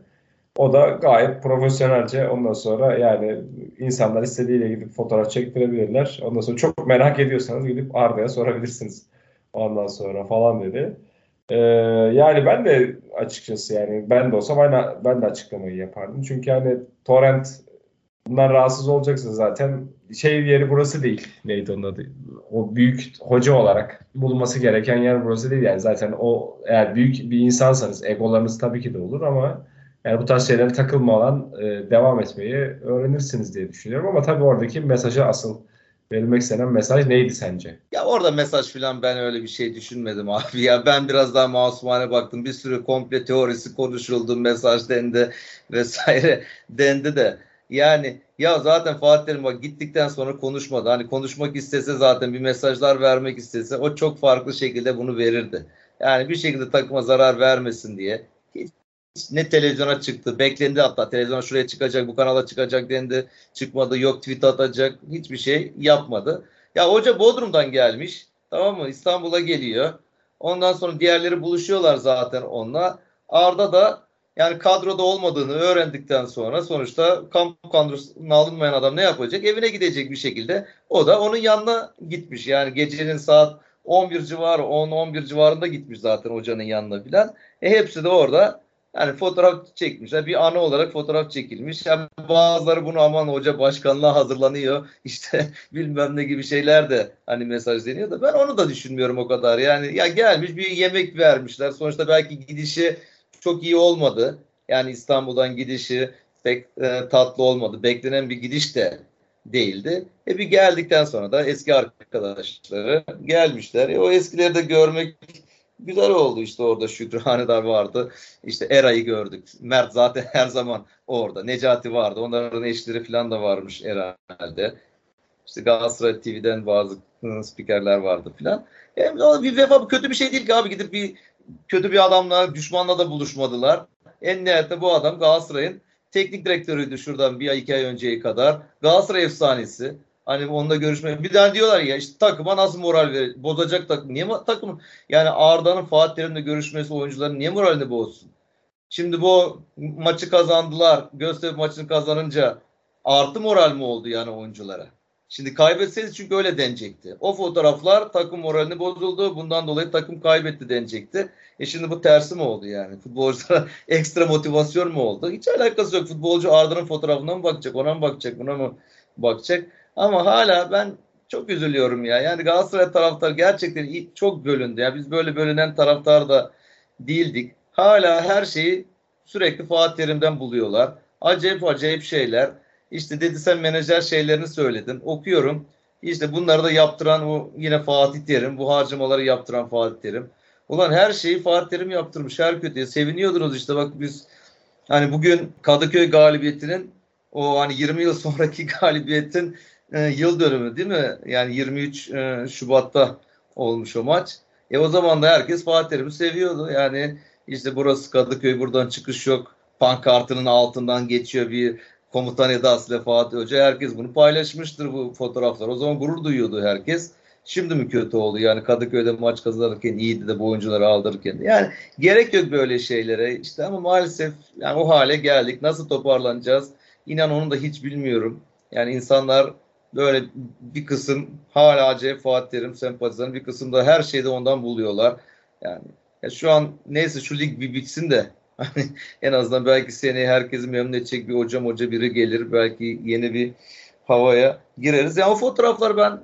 O da gayet profesyonelce ondan sonra yani insanlar istediğiyle gidip fotoğraf çektirebilirler. Ondan sonra çok merak ediyorsanız gidip Arda'ya sorabilirsiniz. Ondan sonra falan dedi. Ee, yani ben de açıkçası yani ben de olsam aynı ben de açıklamayı yapardım. Çünkü hani torrent bundan rahatsız olacaksın zaten şey yeri burası değil. Neydi onun adı? O büyük hoca olarak bulunması gereken yer burası değil. Yani zaten o eğer büyük bir insansanız egolarınız tabii ki de olur ama yani bu tarz şeylere takılmadan e, devam etmeyi öğrenirsiniz diye düşünüyorum. Ama tabii oradaki mesajı asıl verilmek istenen mesaj neydi sence? Ya orada mesaj falan ben öyle bir şey düşünmedim abi. Ya ben biraz daha masumane baktım. Bir sürü komple teorisi konuşuldu, mesaj dendi vesaire dendi de. Yani ya zaten Fatih Terim bak gittikten sonra konuşmadı. Hani konuşmak istese zaten bir mesajlar vermek istese o çok farklı şekilde bunu verirdi. Yani bir şekilde takıma zarar vermesin diye ne televizyona çıktı. Beklendi hatta televizyona şuraya çıkacak, bu kanala çıkacak dendi. Çıkmadı, yok tweet atacak. Hiçbir şey yapmadı. Ya hoca Bodrum'dan gelmiş. Tamam mı? İstanbul'a geliyor. Ondan sonra diğerleri buluşuyorlar zaten onunla. Arda da yani kadroda olmadığını öğrendikten sonra sonuçta kamp kadrosuna alınmayan adam ne yapacak? Evine gidecek bir şekilde. O da onun yanına gitmiş. Yani gecenin saat 11 civarı, 10-11 civarında gitmiş zaten hocanın yanına filan. E hepsi de orada yani fotoğraf çekmişler. Bir anı olarak fotoğraf çekilmiş. Yani bazıları bunu aman hoca başkanlığa hazırlanıyor. işte bilmem ne gibi şeyler de hani mesaj deniyor da ben onu da düşünmüyorum o kadar. Yani ya gelmiş bir yemek vermişler. Sonuçta belki gidişi çok iyi olmadı. Yani İstanbul'dan gidişi pek e, tatlı olmadı. Beklenen bir gidiş de değildi. E bir geldikten sonra da eski arkadaşları gelmişler. E o eskileri de görmek güzel oldu işte orada Şükrü Hanedar vardı. İşte Eray'ı gördük. Mert zaten her zaman orada. Necati vardı. Onların eşleri falan da varmış herhalde. İşte Galatasaray TV'den bazı spikerler vardı falan. Yani bir vefa kötü bir şey değil ki abi gidip bir kötü bir adamla, düşmanla da buluşmadılar. En nihayetinde bu adam Galatasaray'ın teknik direktörüydü şuradan bir ay iki ay önceye kadar. Galatasaray efsanesi. Hani onunla görüşme. Bir daha diyorlar ya işte takıma nasıl moral verir? Bozacak takım. Niye takım? Yani Arda'nın Fatih Terim'le görüşmesi oyuncuların niye moralini bozsun? Şimdi bu maçı kazandılar. Göztepe maçını kazanınca artı moral mi oldu yani oyunculara? Şimdi kaybetseydi çünkü öyle denecekti. O fotoğraflar takım moralini bozuldu. Bundan dolayı takım kaybetti denecekti. E şimdi bu tersi mi oldu yani? Futbolculara ekstra motivasyon mu oldu? Hiç alakası yok. Futbolcu Arda'nın fotoğrafına mı bakacak? Ona mı bakacak? Buna mı bakacak? Ama hala ben çok üzülüyorum ya. Yani Galatasaray taraftar gerçekten çok bölündü. Ya biz böyle bölünen taraftar da değildik. Hala her şeyi sürekli Fatih Terim'den buluyorlar. Acayip acayip şeyler. İşte dedi sen menajer şeylerini söyledin. Okuyorum. İşte bunları da yaptıran o yine Fatih Terim. Bu harcamaları yaptıran Fatih Terim. Ulan her şeyi Fatih Terim yaptırmış. Her kötüye. Seviniyordunuz işte bak biz hani bugün Kadıköy galibiyetinin o hani 20 yıl sonraki galibiyetin e, yıl dönümü değil mi? Yani 23 e, Şubat'ta olmuş o maç. E o zaman da herkes Fatih Terim'i seviyordu. Yani işte burası Kadıköy buradan çıkış yok. Pankartının altından geçiyor bir komutan edasıyla Fatih Hoca. Herkes bunu paylaşmıştır bu fotoğraflar. O zaman gurur duyuyordu herkes. Şimdi mi kötü oldu? Yani Kadıköy'de maç kazanırken iyiydi de bu oyuncuları aldırırken. Yani gerek yok böyle şeylere. İşte ama maalesef yani o hale geldik. Nasıl toparlanacağız? İnan onu da hiç bilmiyorum. Yani insanlar böyle bir kısım hala acayip Fatih Terim sempatizanı bir kısım da her şeyde ondan buluyorlar. Yani ya şu an neyse şu lig bir bitsin de hani en azından belki seneye herkesi memnun edecek bir hocam hoca biri gelir. Belki yeni bir havaya gireriz. Yani o fotoğraflar ben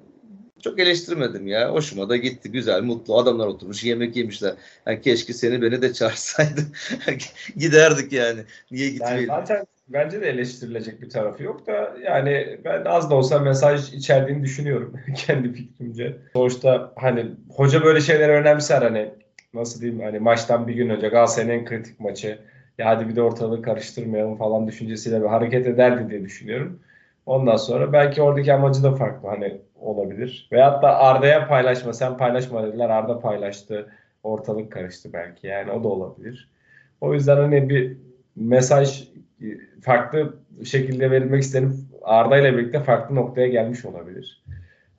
çok eleştirmedim ya. Hoşuma da gitti. Güzel, mutlu adamlar oturmuş, yemek yemişler. Yani keşke seni beni de çağırsaydı. Giderdik yani. Niye gitmeyelim? Yani zaten bence de eleştirilecek bir tarafı yok da yani ben az da olsa mesaj içerdiğini düşünüyorum kendi fikrimce. Sonuçta hani hoca böyle şeyleri önemser hani nasıl diyeyim hani maçtan bir gün önce Galatasaray'ın en kritik maçı ya hadi bir de ortalığı karıştırmayalım falan düşüncesiyle bir hareket ederdi diye düşünüyorum. Ondan sonra belki oradaki amacı da farklı hani olabilir. Veyahut da Arda'ya paylaşma sen paylaşma dediler Arda paylaştı ortalık karıştı belki yani o da olabilir. O yüzden hani bir mesaj farklı şekilde verilmek istenip Arda ile birlikte farklı noktaya gelmiş olabilir.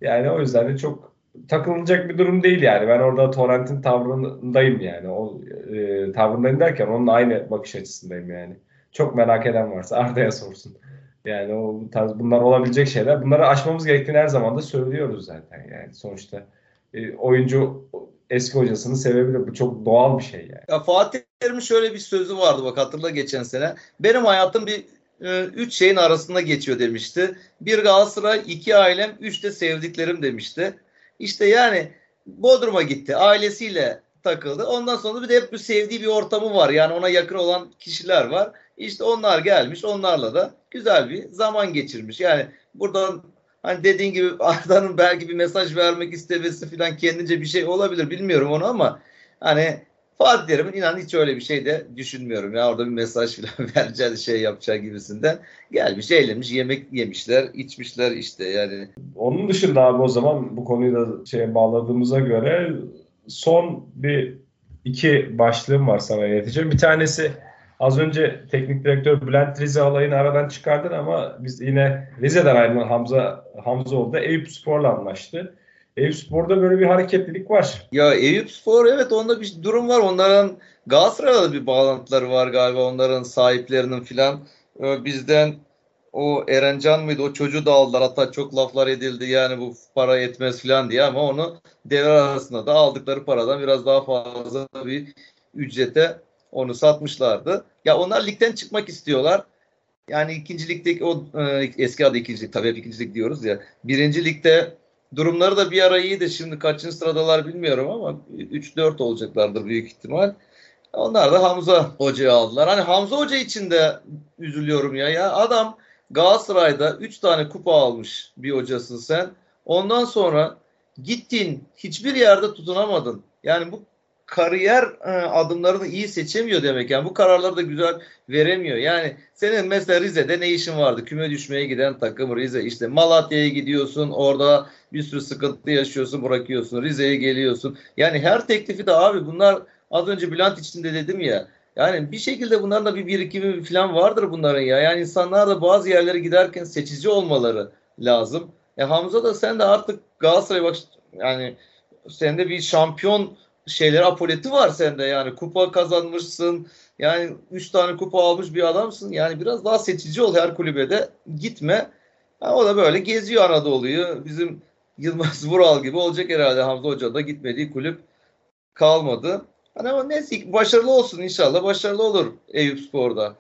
Yani o yüzden de çok takılacak bir durum değil yani. Ben orada Torrent'in tavrındayım yani. O e, tavrındayım derken onun aynı bakış açısındayım yani. Çok merak eden varsa Arda'ya sorsun. Yani o tarz bunlar olabilecek şeyler. Bunları aşmamız gerektiğini her zaman da söylüyoruz zaten yani. Sonuçta e, oyuncu eski hocasını sevebilir. Bu çok doğal bir şey yani. Ya Fatih Terim'in şöyle bir sözü vardı bak hatırla geçen sene. Benim hayatım bir e, üç şeyin arasında geçiyor demişti. Bir Galatasaray, iki ailem, üç de sevdiklerim demişti. İşte yani Bodrum'a gitti. Ailesiyle takıldı. Ondan sonra bir de hep bir sevdiği bir ortamı var. Yani ona yakın olan kişiler var. İşte onlar gelmiş. Onlarla da güzel bir zaman geçirmiş. Yani buradan hani dediğin gibi Arda'nın belki bir mesaj vermek istemesi falan kendince bir şey olabilir. Bilmiyorum onu ama hani Fatih Terim'in inan hiç öyle bir şey de düşünmüyorum. Ya orada bir mesaj falan vereceği şey yapacağı gibisinden. Gelmiş, eğlenmiş, yemek yemişler, içmişler işte yani. Onun dışında abi o zaman bu konuyu da şeye bağladığımıza göre son bir iki başlığım var sana ileteceğim. Bir tanesi az önce teknik direktör Bülent Rize alayını aradan çıkardın ama biz yine Rize'den ayrılan Hamza Hamzoğlu da Eyüp Spor'la anlaştı. Eyüp Spor'da böyle bir hareketlilik var. Ya Eyüp Spor evet onda bir durum var. Onların Galatasaray'la bir bağlantıları var galiba onların sahiplerinin filan. Ee, bizden o Erencan mıydı o çocuğu da aldılar hatta çok laflar edildi yani bu para yetmez filan diye ama onu devre arasında da aldıkları paradan biraz daha fazla bir ücrete onu satmışlardı. Ya onlar ligden çıkmak istiyorlar. Yani ikinci ligdeki o e, eski adı ikinci lig tabii hep ikinci lig diyoruz ya. Birinci ligde Durumları da bir ara iyiydi. Şimdi kaçıncı sıradalar bilmiyorum ama 3-4 olacaklardır büyük ihtimal. Onlar da Hamza Hoca'yı aldılar. Hani Hamza Hoca için de üzülüyorum ya. Ya adam Galatasaray'da 3 tane kupa almış bir hocasın sen. Ondan sonra gittin hiçbir yerde tutunamadın. Yani bu kariyer e, adımlarını iyi seçemiyor demek. Yani bu kararları da güzel veremiyor. Yani senin mesela Rize'de ne işin vardı? Küme düşmeye giden takım Rize. İşte Malatya'ya gidiyorsun. Orada bir sürü sıkıntı yaşıyorsun, bırakıyorsun. Rize'ye geliyorsun. Yani her teklifi de abi bunlar az önce Bülent için de dedim ya. Yani bir şekilde bunların da bir birikimi falan vardır bunların ya. Yani insanlar da bazı yerlere giderken seçici olmaları lazım. E Hamza da sen de artık Galatasaray bak yani sende bir şampiyon şeyleri apoleti var sende yani kupa kazanmışsın yani 3 tane kupa almış bir adamsın yani biraz daha seçici ol her kulübe de gitme ha, o da böyle geziyor Anadolu'yu bizim Yılmaz Vural gibi olacak herhalde Hamza Hoca da gitmediği kulüp kalmadı. Hani ama neyse başarılı olsun inşallah başarılı olur Eyüp Spor'da.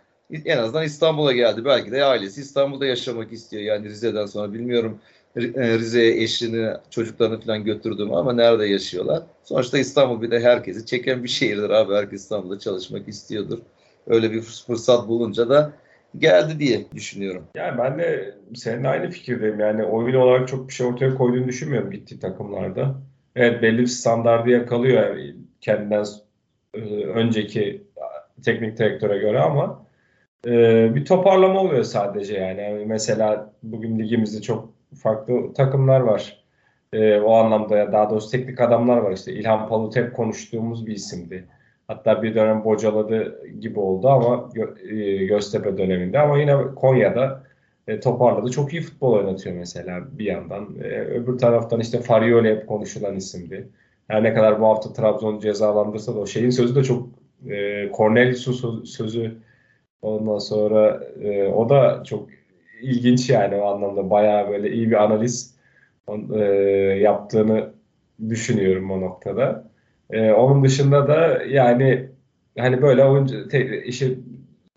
En azından İstanbul'a geldi. Belki de ailesi İstanbul'da yaşamak istiyor. Yani Rize'den sonra bilmiyorum Rize'ye eşini, çocuklarını falan götürdüm ama nerede yaşıyorlar? Sonuçta İstanbul bir de herkesi çeken bir şehirdir abi. Herkes İstanbul'da çalışmak istiyordur. Öyle bir fırsat bulunca da geldi diye düşünüyorum. Yani ben de seninle aynı fikirdeyim. Yani oyun olarak çok bir şey ortaya koyduğunu düşünmüyorum gittiği takımlarda. Evet belli bir standardı yakalıyor yani kendinden e, önceki teknik direktöre göre ama e, bir toparlama oluyor sadece yani. yani. Mesela bugün ligimizde çok farklı takımlar var. E, o anlamda ya daha doğrusu teknik adamlar var işte. İlhan Palut hep konuştuğumuz bir isimdi. Hatta bir dönem bocaladı gibi oldu ama e, Göztepe döneminde ama yine Konya'da e, toparladı. Çok iyi futbol oynatıyor mesela bir yandan. E, öbür taraftan işte Farioli hep konuşulan isimdi. Her ne kadar bu hafta Trabzon cezalandırsa da o şeyin sözü de çok e, Cornelius'un sözü ondan sonra e, o da çok ilginç yani o anlamda bayağı böyle iyi bir analiz e, yaptığını düşünüyorum o noktada. E, onun dışında da yani hani böyle oyuncu işi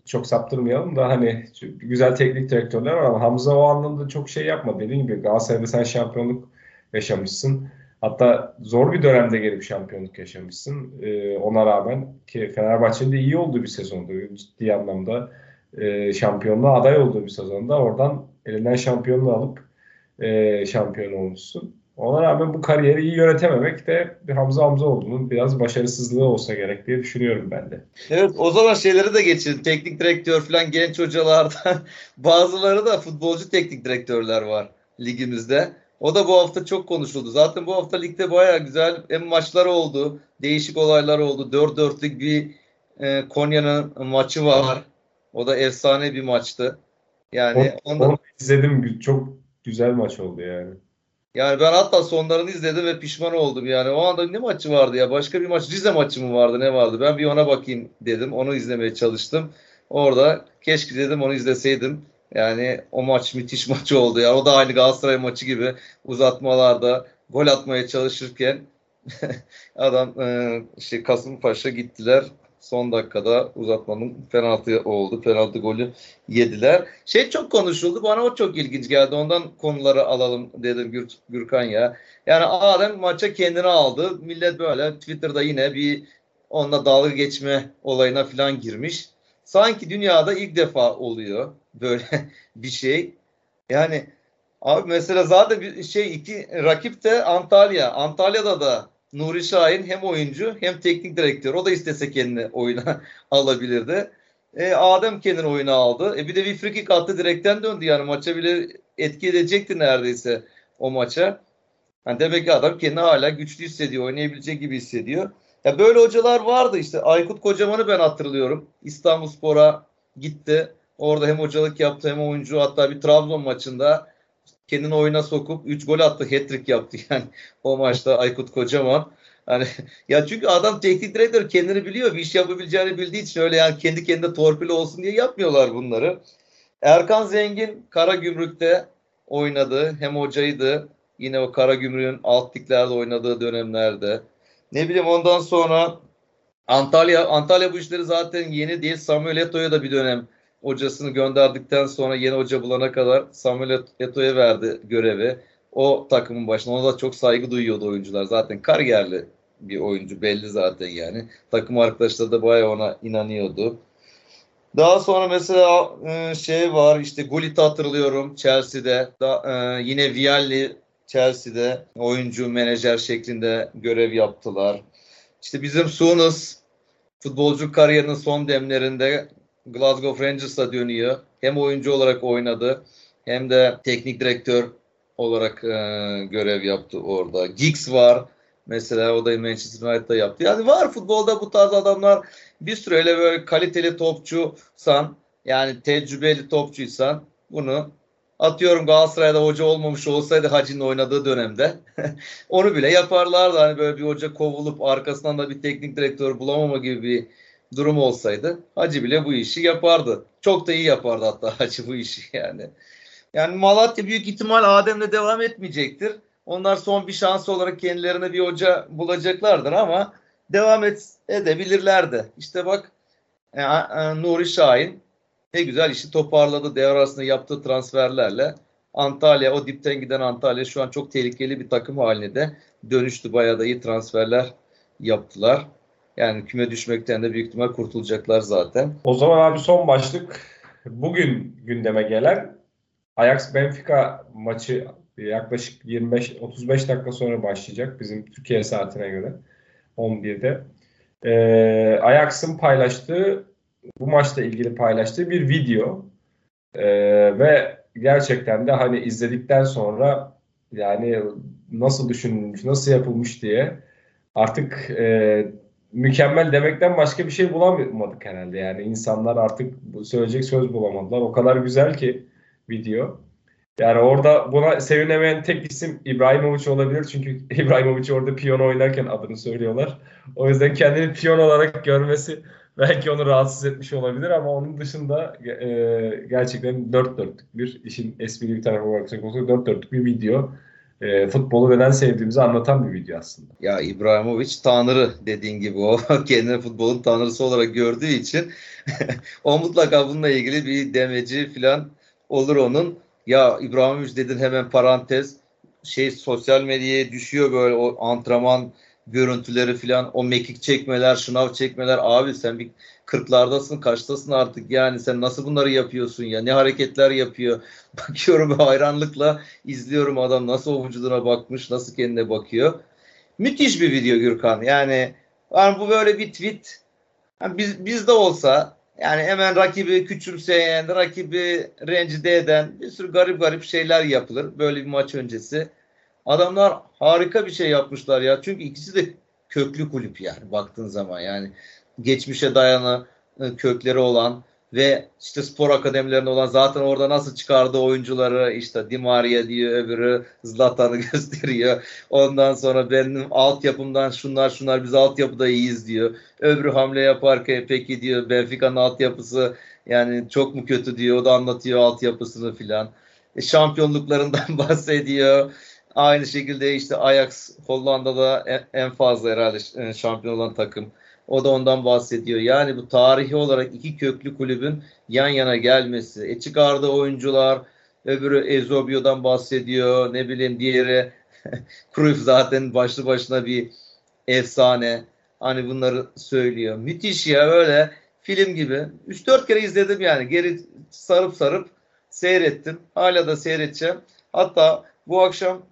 çok saptırmayalım da hani güzel teknik direktörler var ama Hamza o anlamda çok şey yapmadı. Dediğim gibi Galatasaray'da sen şampiyonluk yaşamışsın. Hatta zor bir dönemde gelip şampiyonluk yaşamışsın. Ee, ona rağmen ki Fenerbahçe'nin de iyi olduğu bir sezondu. Ciddi anlamda e, şampiyonluğa aday olduğu bir sezonda oradan elinden şampiyonluğu alıp e, şampiyon olmuşsun. Ona rağmen bu kariyeri iyi yönetememek de bir Hamza Hamza olduğunun biraz başarısızlığı olsa gerek diye düşünüyorum ben de. Evet o zaman şeyleri de geçin. Teknik direktör falan genç hocalardan bazıları da futbolcu teknik direktörler var ligimizde. O da bu hafta çok konuşuldu. Zaten bu hafta ligde baya güzel hem maçlar oldu. Değişik olaylar oldu. 4-4'lük bir e, Konya'nın maçı var. O da efsane bir maçtı. Yani onu, onu izledim. Çok güzel maç oldu yani. Yani ben hatta sonlarını izledim ve pişman oldum yani. O anda ne maçı vardı ya? Başka bir maç Rize maçı mı vardı? Ne vardı? Ben bir ona bakayım dedim. Onu izlemeye çalıştım. Orada keşke dedim onu izleseydim. Yani o maç müthiş maç oldu ya. O da aynı Galatasaray maçı gibi uzatmalarda gol atmaya çalışırken adam e, işte Kasımpaşa gittiler son dakikada uzatmanın penaltı oldu. Penaltı golü yediler. Şey çok konuşuldu. Bana o çok ilginç geldi. Ondan konuları alalım dedim Gür, Gürkan ya. Yani Adem maça kendini aldı. Millet böyle Twitter'da yine bir onunla dalga geçme olayına falan girmiş. Sanki dünyada ilk defa oluyor böyle bir şey. Yani abi mesela zaten bir şey iki rakip de Antalya. Antalya'da da Nuri Şahin hem oyuncu hem teknik direktör. O da istese kendini oyuna alabilirdi. E, Adem kendini oyuna aldı. E, bir de bir free kick attı direkten döndü yani maça bile etki edecekti neredeyse o maça. Yani demek ki adam kendini hala güçlü hissediyor, oynayabilecek gibi hissediyor. Ya böyle hocalar vardı işte. Aykut Kocaman'ı ben hatırlıyorum. İstanbulspor'a gitti. Orada hem hocalık yaptı hem oyuncu hatta bir Trabzon maçında kendini oyuna sokup 3 gol attı, hat-trick yaptı yani o maçta Aykut Kocaman. Hani ya çünkü adam teknik direktör kendini biliyor, bir iş yapabileceğini bildiği için öyle yani kendi kendine torpil olsun diye yapmıyorlar bunları. Erkan Zengin Kara Gümrük'te oynadı. Hem hocaydı. Yine o Kara Gümrük'ün alt liglerde oynadığı dönemlerde. Ne bileyim ondan sonra Antalya Antalya bu işleri zaten yeni değil. Samuel Eto'ya da bir dönem hocasını gönderdikten sonra yeni hoca bulana kadar Samuel Eto'ya verdi görevi. O takımın başına ona da çok saygı duyuyordu oyuncular. Zaten kariyerli bir oyuncu belli zaten yani. Takım arkadaşları da bayağı ona inanıyordu. Daha sonra mesela e, şey var işte Gullit'i hatırlıyorum Chelsea'de. Da, e, yine Vialli Chelsea'de oyuncu menajer şeklinde görev yaptılar. İşte bizim Sunas futbolcu kariyerinin son demlerinde Glasgow Rangers'a dönüyor. Hem oyuncu olarak oynadı hem de teknik direktör olarak e, görev yaptı orada. Giggs var. Mesela o da Manchester United'da yaptı. Yani var futbolda bu tarz adamlar bir süreyle böyle kaliteli topçusan yani tecrübeli topçuysan bunu atıyorum Galatasaray'da hoca olmamış olsaydı Hacı'nın oynadığı dönemde onu bile yaparlardı. Hani böyle bir hoca kovulup arkasından da bir teknik direktör bulamama gibi bir durum olsaydı Hacı bile bu işi yapardı. Çok da iyi yapardı hatta Hacı bu işi yani. Yani Malatya büyük ihtimal Adem'le devam etmeyecektir. Onlar son bir şans olarak kendilerine bir hoca bulacaklardır ama devam et, edebilirlerdi. İşte bak e, e, Nuri Şahin ne güzel işi toparladı devre arasında yaptığı transferlerle. Antalya o dipten giden Antalya şu an çok tehlikeli bir takım haline de dönüştü. Bayağı da iyi transferler yaptılar. Yani küme düşmekten de büyük ihtimal kurtulacaklar zaten. O zaman abi son başlık bugün gündeme gelen Ajax Benfica maçı yaklaşık 25-35 dakika sonra başlayacak bizim Türkiye saatine göre 11'de. Ee, Ajax'ın paylaştığı bu maçla ilgili paylaştığı bir video ee, ve gerçekten de hani izledikten sonra yani nasıl düşünülmüş, nasıl yapılmış diye artık e, mükemmel demekten başka bir şey bulamadık herhalde. Yani insanlar artık söyleyecek söz bulamadılar. O kadar güzel ki video. Yani orada buna sevinemeyen tek isim İbrahimovic olabilir. Çünkü İbrahimovic orada piyano oynarken adını söylüyorlar. O yüzden kendini piyon olarak görmesi belki onu rahatsız etmiş olabilir ama onun dışında e, gerçekten dört dörtlük bir işin esprili bir tarafı olarak olsa dört dörtlük bir video. E, futbolu neden sevdiğimizi anlatan bir video aslında. Ya İbrahimovic tanrı dediğin gibi o kendini futbolun tanrısı olarak gördüğü için o mutlaka bununla ilgili bir demeci falan olur onun. Ya İbrahimovic dedin hemen parantez şey sosyal medyaya düşüyor böyle o antrenman görüntüleri falan o mekik çekmeler, şınav çekmeler abi sen bir kırklardasın kaçtasın artık? Yani sen nasıl bunları yapıyorsun ya? Ne hareketler yapıyor? Bakıyorum hayranlıkla izliyorum adam nasıl o bakmış nasıl kendine bakıyor. Müthiş bir video Gürkan. Yani, yani bu böyle bir tweet. Yani biz, bizde olsa yani hemen rakibi küçümseyen, rakibi rencide eden bir sürü garip garip şeyler yapılır böyle bir maç öncesi. Adamlar harika bir şey yapmışlar ya. Çünkü ikisi de köklü kulüp yani baktığın zaman. Yani geçmişe dayanı e, kökleri olan ve işte spor akademilerinde olan zaten orada nasıl çıkardı oyuncuları işte Di Maria diyor öbürü Zlatan'ı gösteriyor. Ondan sonra benim altyapımdan şunlar şunlar biz altyapıda iyiyiz diyor. Öbürü hamle yaparken peki diyor Benfica'nın altyapısı yani çok mu kötü diyor. O da anlatıyor altyapısını filan. E, şampiyonluklarından bahsediyor. Aynı şekilde işte Ajax Hollanda'da en fazla herhalde e, şampiyon olan takım. O da ondan bahsediyor. Yani bu tarihi olarak iki köklü kulübün yan yana gelmesi. E çıkardığı oyuncular, öbürü Ezobio'dan bahsediyor. Ne bileyim diğeri Cruyff zaten başlı başına bir efsane. Hani bunları söylüyor. Müthiş ya öyle film gibi. 3-4 kere izledim yani. Geri sarıp sarıp seyrettim. Hala da seyredeceğim. Hatta bu akşam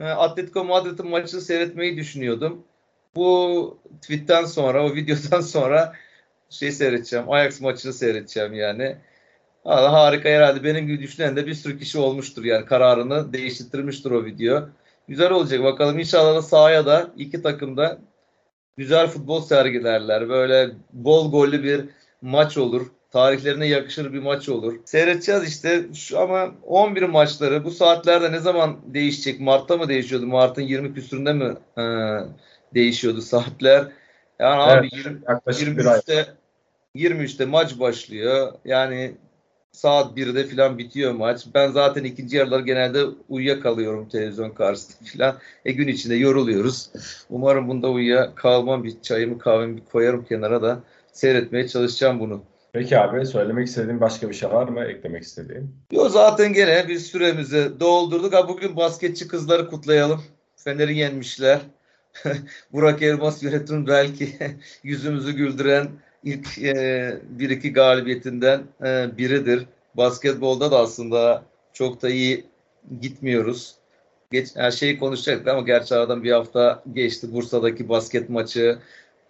e, Atletico Madrid'in maçını seyretmeyi düşünüyordum. Bu tweetten sonra, o videodan sonra şey seyredeceğim. Ajax maçını seyredeceğim yani. Hala harika herhalde. Benim gibi düşünen de bir sürü kişi olmuştur yani. Kararını değiştirmiştir o video. Güzel olacak. Bakalım inşallah da sahaya da iki takım da güzel futbol sergilerler. Böyle bol gollü bir maç olur tarihlerine yakışır bir maç olur. Seyredeceğiz işte şu ama 11 maçları bu saatlerde ne zaman değişecek? Mart'ta mı değişiyordu? Mart'ın 20 küsüründe mi e, değişiyordu saatler? Yani evet, abi 20, 23'te 23'te maç başlıyor. Yani saat 1'de falan bitiyor maç. Ben zaten ikinci yarılar genelde uyuyakalıyorum televizyon karşısında falan. E gün içinde yoruluyoruz. Umarım bunda uyuya kalmam. Bir çayımı kahvemi bir koyarım kenara da seyretmeye çalışacağım bunu. Peki abi söylemek istediğin başka bir şey var mı? Eklemek istediğin? Yok zaten gene biz süremizi doldurduk. Ha, bugün basketçi kızları kutlayalım. Fener'i yenmişler. Burak Elmas yönetim belki yüzümüzü güldüren ilk e, bir iki galibiyetinden e, biridir. Basketbolda da aslında çok da iyi gitmiyoruz. Geç, her şeyi konuşacaktık ama gerçi aradan bir hafta geçti. Bursa'daki basket maçı,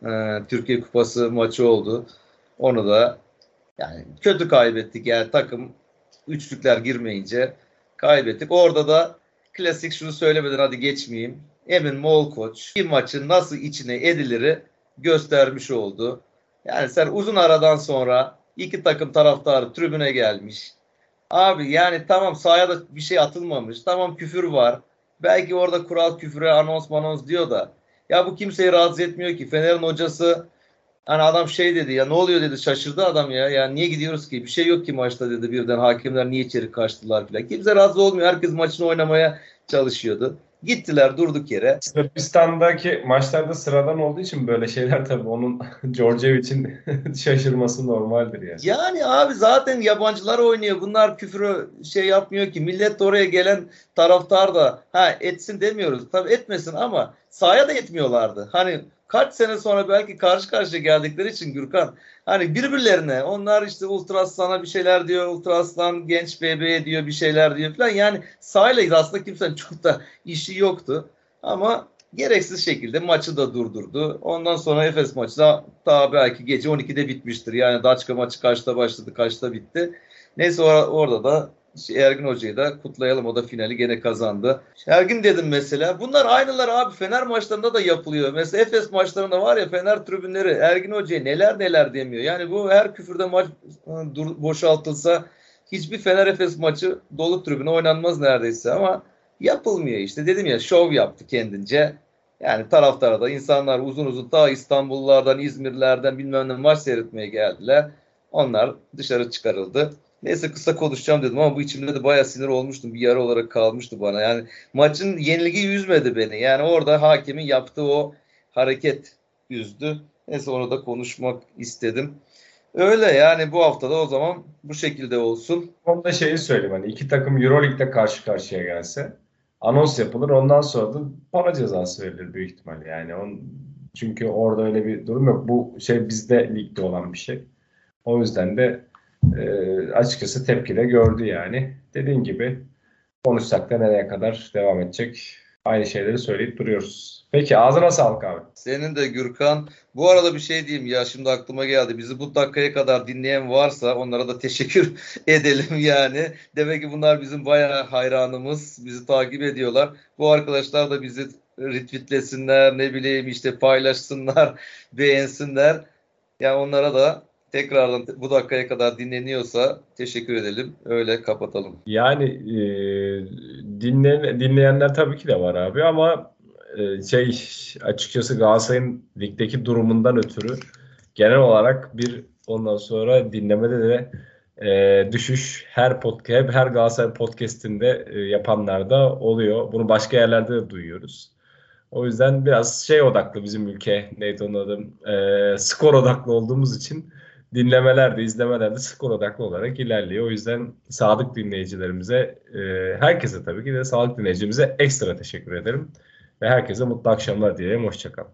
e, Türkiye Kupası maçı oldu. Onu da yani kötü kaybettik yani takım üçlükler girmeyince kaybettik. Orada da klasik şunu söylemeden hadi geçmeyeyim. Emin Molkoç bir maçın nasıl içine ediliri göstermiş oldu. Yani sen uzun aradan sonra iki takım taraftarı tribüne gelmiş. Abi yani tamam sahaya da bir şey atılmamış. Tamam küfür var. Belki orada kural küfüre anons manons diyor da. Ya bu kimseyi rahatsız etmiyor ki. Fener'in hocası hani adam şey dedi ya ne oluyor dedi şaşırdı adam ya. Ya niye gidiyoruz ki? Bir şey yok ki maçta dedi birden hakemler niye içeri kaçtılar filan. Kimse rahatsız olmuyor. Herkes maçını oynamaya çalışıyordu. Gittiler durduk yere. Sırbistan'daki maçlarda sıradan olduğu için böyle şeyler tabii onun Djordjevic'in şaşırması normaldir yani. Yani abi zaten yabancılar oynuyor. Bunlar küfürü şey yapmıyor ki. Millet de oraya gelen taraftar da ha etsin demiyoruz. Tabii etmesin ama sahaya da etmiyorlardı. Hani kaç sene sonra belki karşı karşıya geldikleri için Gürkan hani birbirlerine onlar işte Ultraslan'a bir şeyler diyor. Ultraslan genç bebeğe diyor bir şeyler diyor falan. Yani sahayla aslında kimsenin çok da işi yoktu. Ama gereksiz şekilde maçı da durdurdu. Ondan sonra Efes maçı da daha belki gece 12'de bitmiştir. Yani Daçka maçı kaçta başladı, kaçta bitti. Neyse or- orada da Ergin Hoca'yı da kutlayalım. O da finali gene kazandı. Ergin dedim mesela. Bunlar aynılar abi. Fener maçlarında da yapılıyor. Mesela Efes maçlarında var ya Fener tribünleri Ergin Hoca'ya neler neler demiyor. Yani bu her küfürde maç boşaltılsa hiçbir Fener Efes maçı dolu tribüne oynanmaz neredeyse ama yapılmıyor işte. Dedim ya şov yaptı kendince. Yani taraftara da insanlar uzun uzun ta İstanbullardan, İzmirlerden bilmem ne maç seyretmeye geldiler. Onlar dışarı çıkarıldı. Neyse kısa konuşacağım dedim ama bu içimde de bayağı sinir olmuştum. Bir yara olarak kalmıştı bana. Yani maçın yenilgi üzmedi beni. Yani orada hakemin yaptığı o hareket üzdü. Neyse onu da konuşmak istedim. Öyle yani bu haftada o zaman bu şekilde olsun. Onda şeyi söyleyeyim hani iki takım Euroleague'de karşı karşıya gelse anons yapılır ondan sonra da para cezası verilir büyük ihtimalle. Yani on, çünkü orada öyle bir durum yok. Bu şey bizde ligde olan bir şey. O yüzden de e, açıkçası tepki de gördü yani. Dediğin gibi konuşsak da nereye kadar devam edecek aynı şeyleri söyleyip duruyoruz. Peki ağzına sağlık abi. Senin de Gürkan. Bu arada bir şey diyeyim ya şimdi aklıma geldi. Bizi bu dakikaya kadar dinleyen varsa onlara da teşekkür edelim yani. Demek ki bunlar bizim bayağı hayranımız. Bizi takip ediyorlar. Bu arkadaşlar da bizi retweetlesinler ne bileyim işte paylaşsınlar, beğensinler. Yani onlara da tekrardan bu dakikaya kadar dinleniyorsa teşekkür edelim. Öyle kapatalım. Yani e, dinleyen, dinleyenler tabii ki de var abi ama e, şey açıkçası Galatasaray'ın ligdeki durumundan ötürü genel olarak bir ondan sonra dinlemede de e, düşüş her podcast her Galatasaray podcast'inde e, yapanlar da oluyor. Bunu başka yerlerde de duyuyoruz. O yüzden biraz şey odaklı bizim ülke neydi onun adı e, skor odaklı olduğumuz için dinlemeler de izlemeler de skor odaklı olarak ilerliyor. O yüzden sadık dinleyicilerimize e, herkese tabii ki de sadık dinleyicimize ekstra teşekkür ederim. Ve herkese mutlu akşamlar dilerim. Hoşçakalın.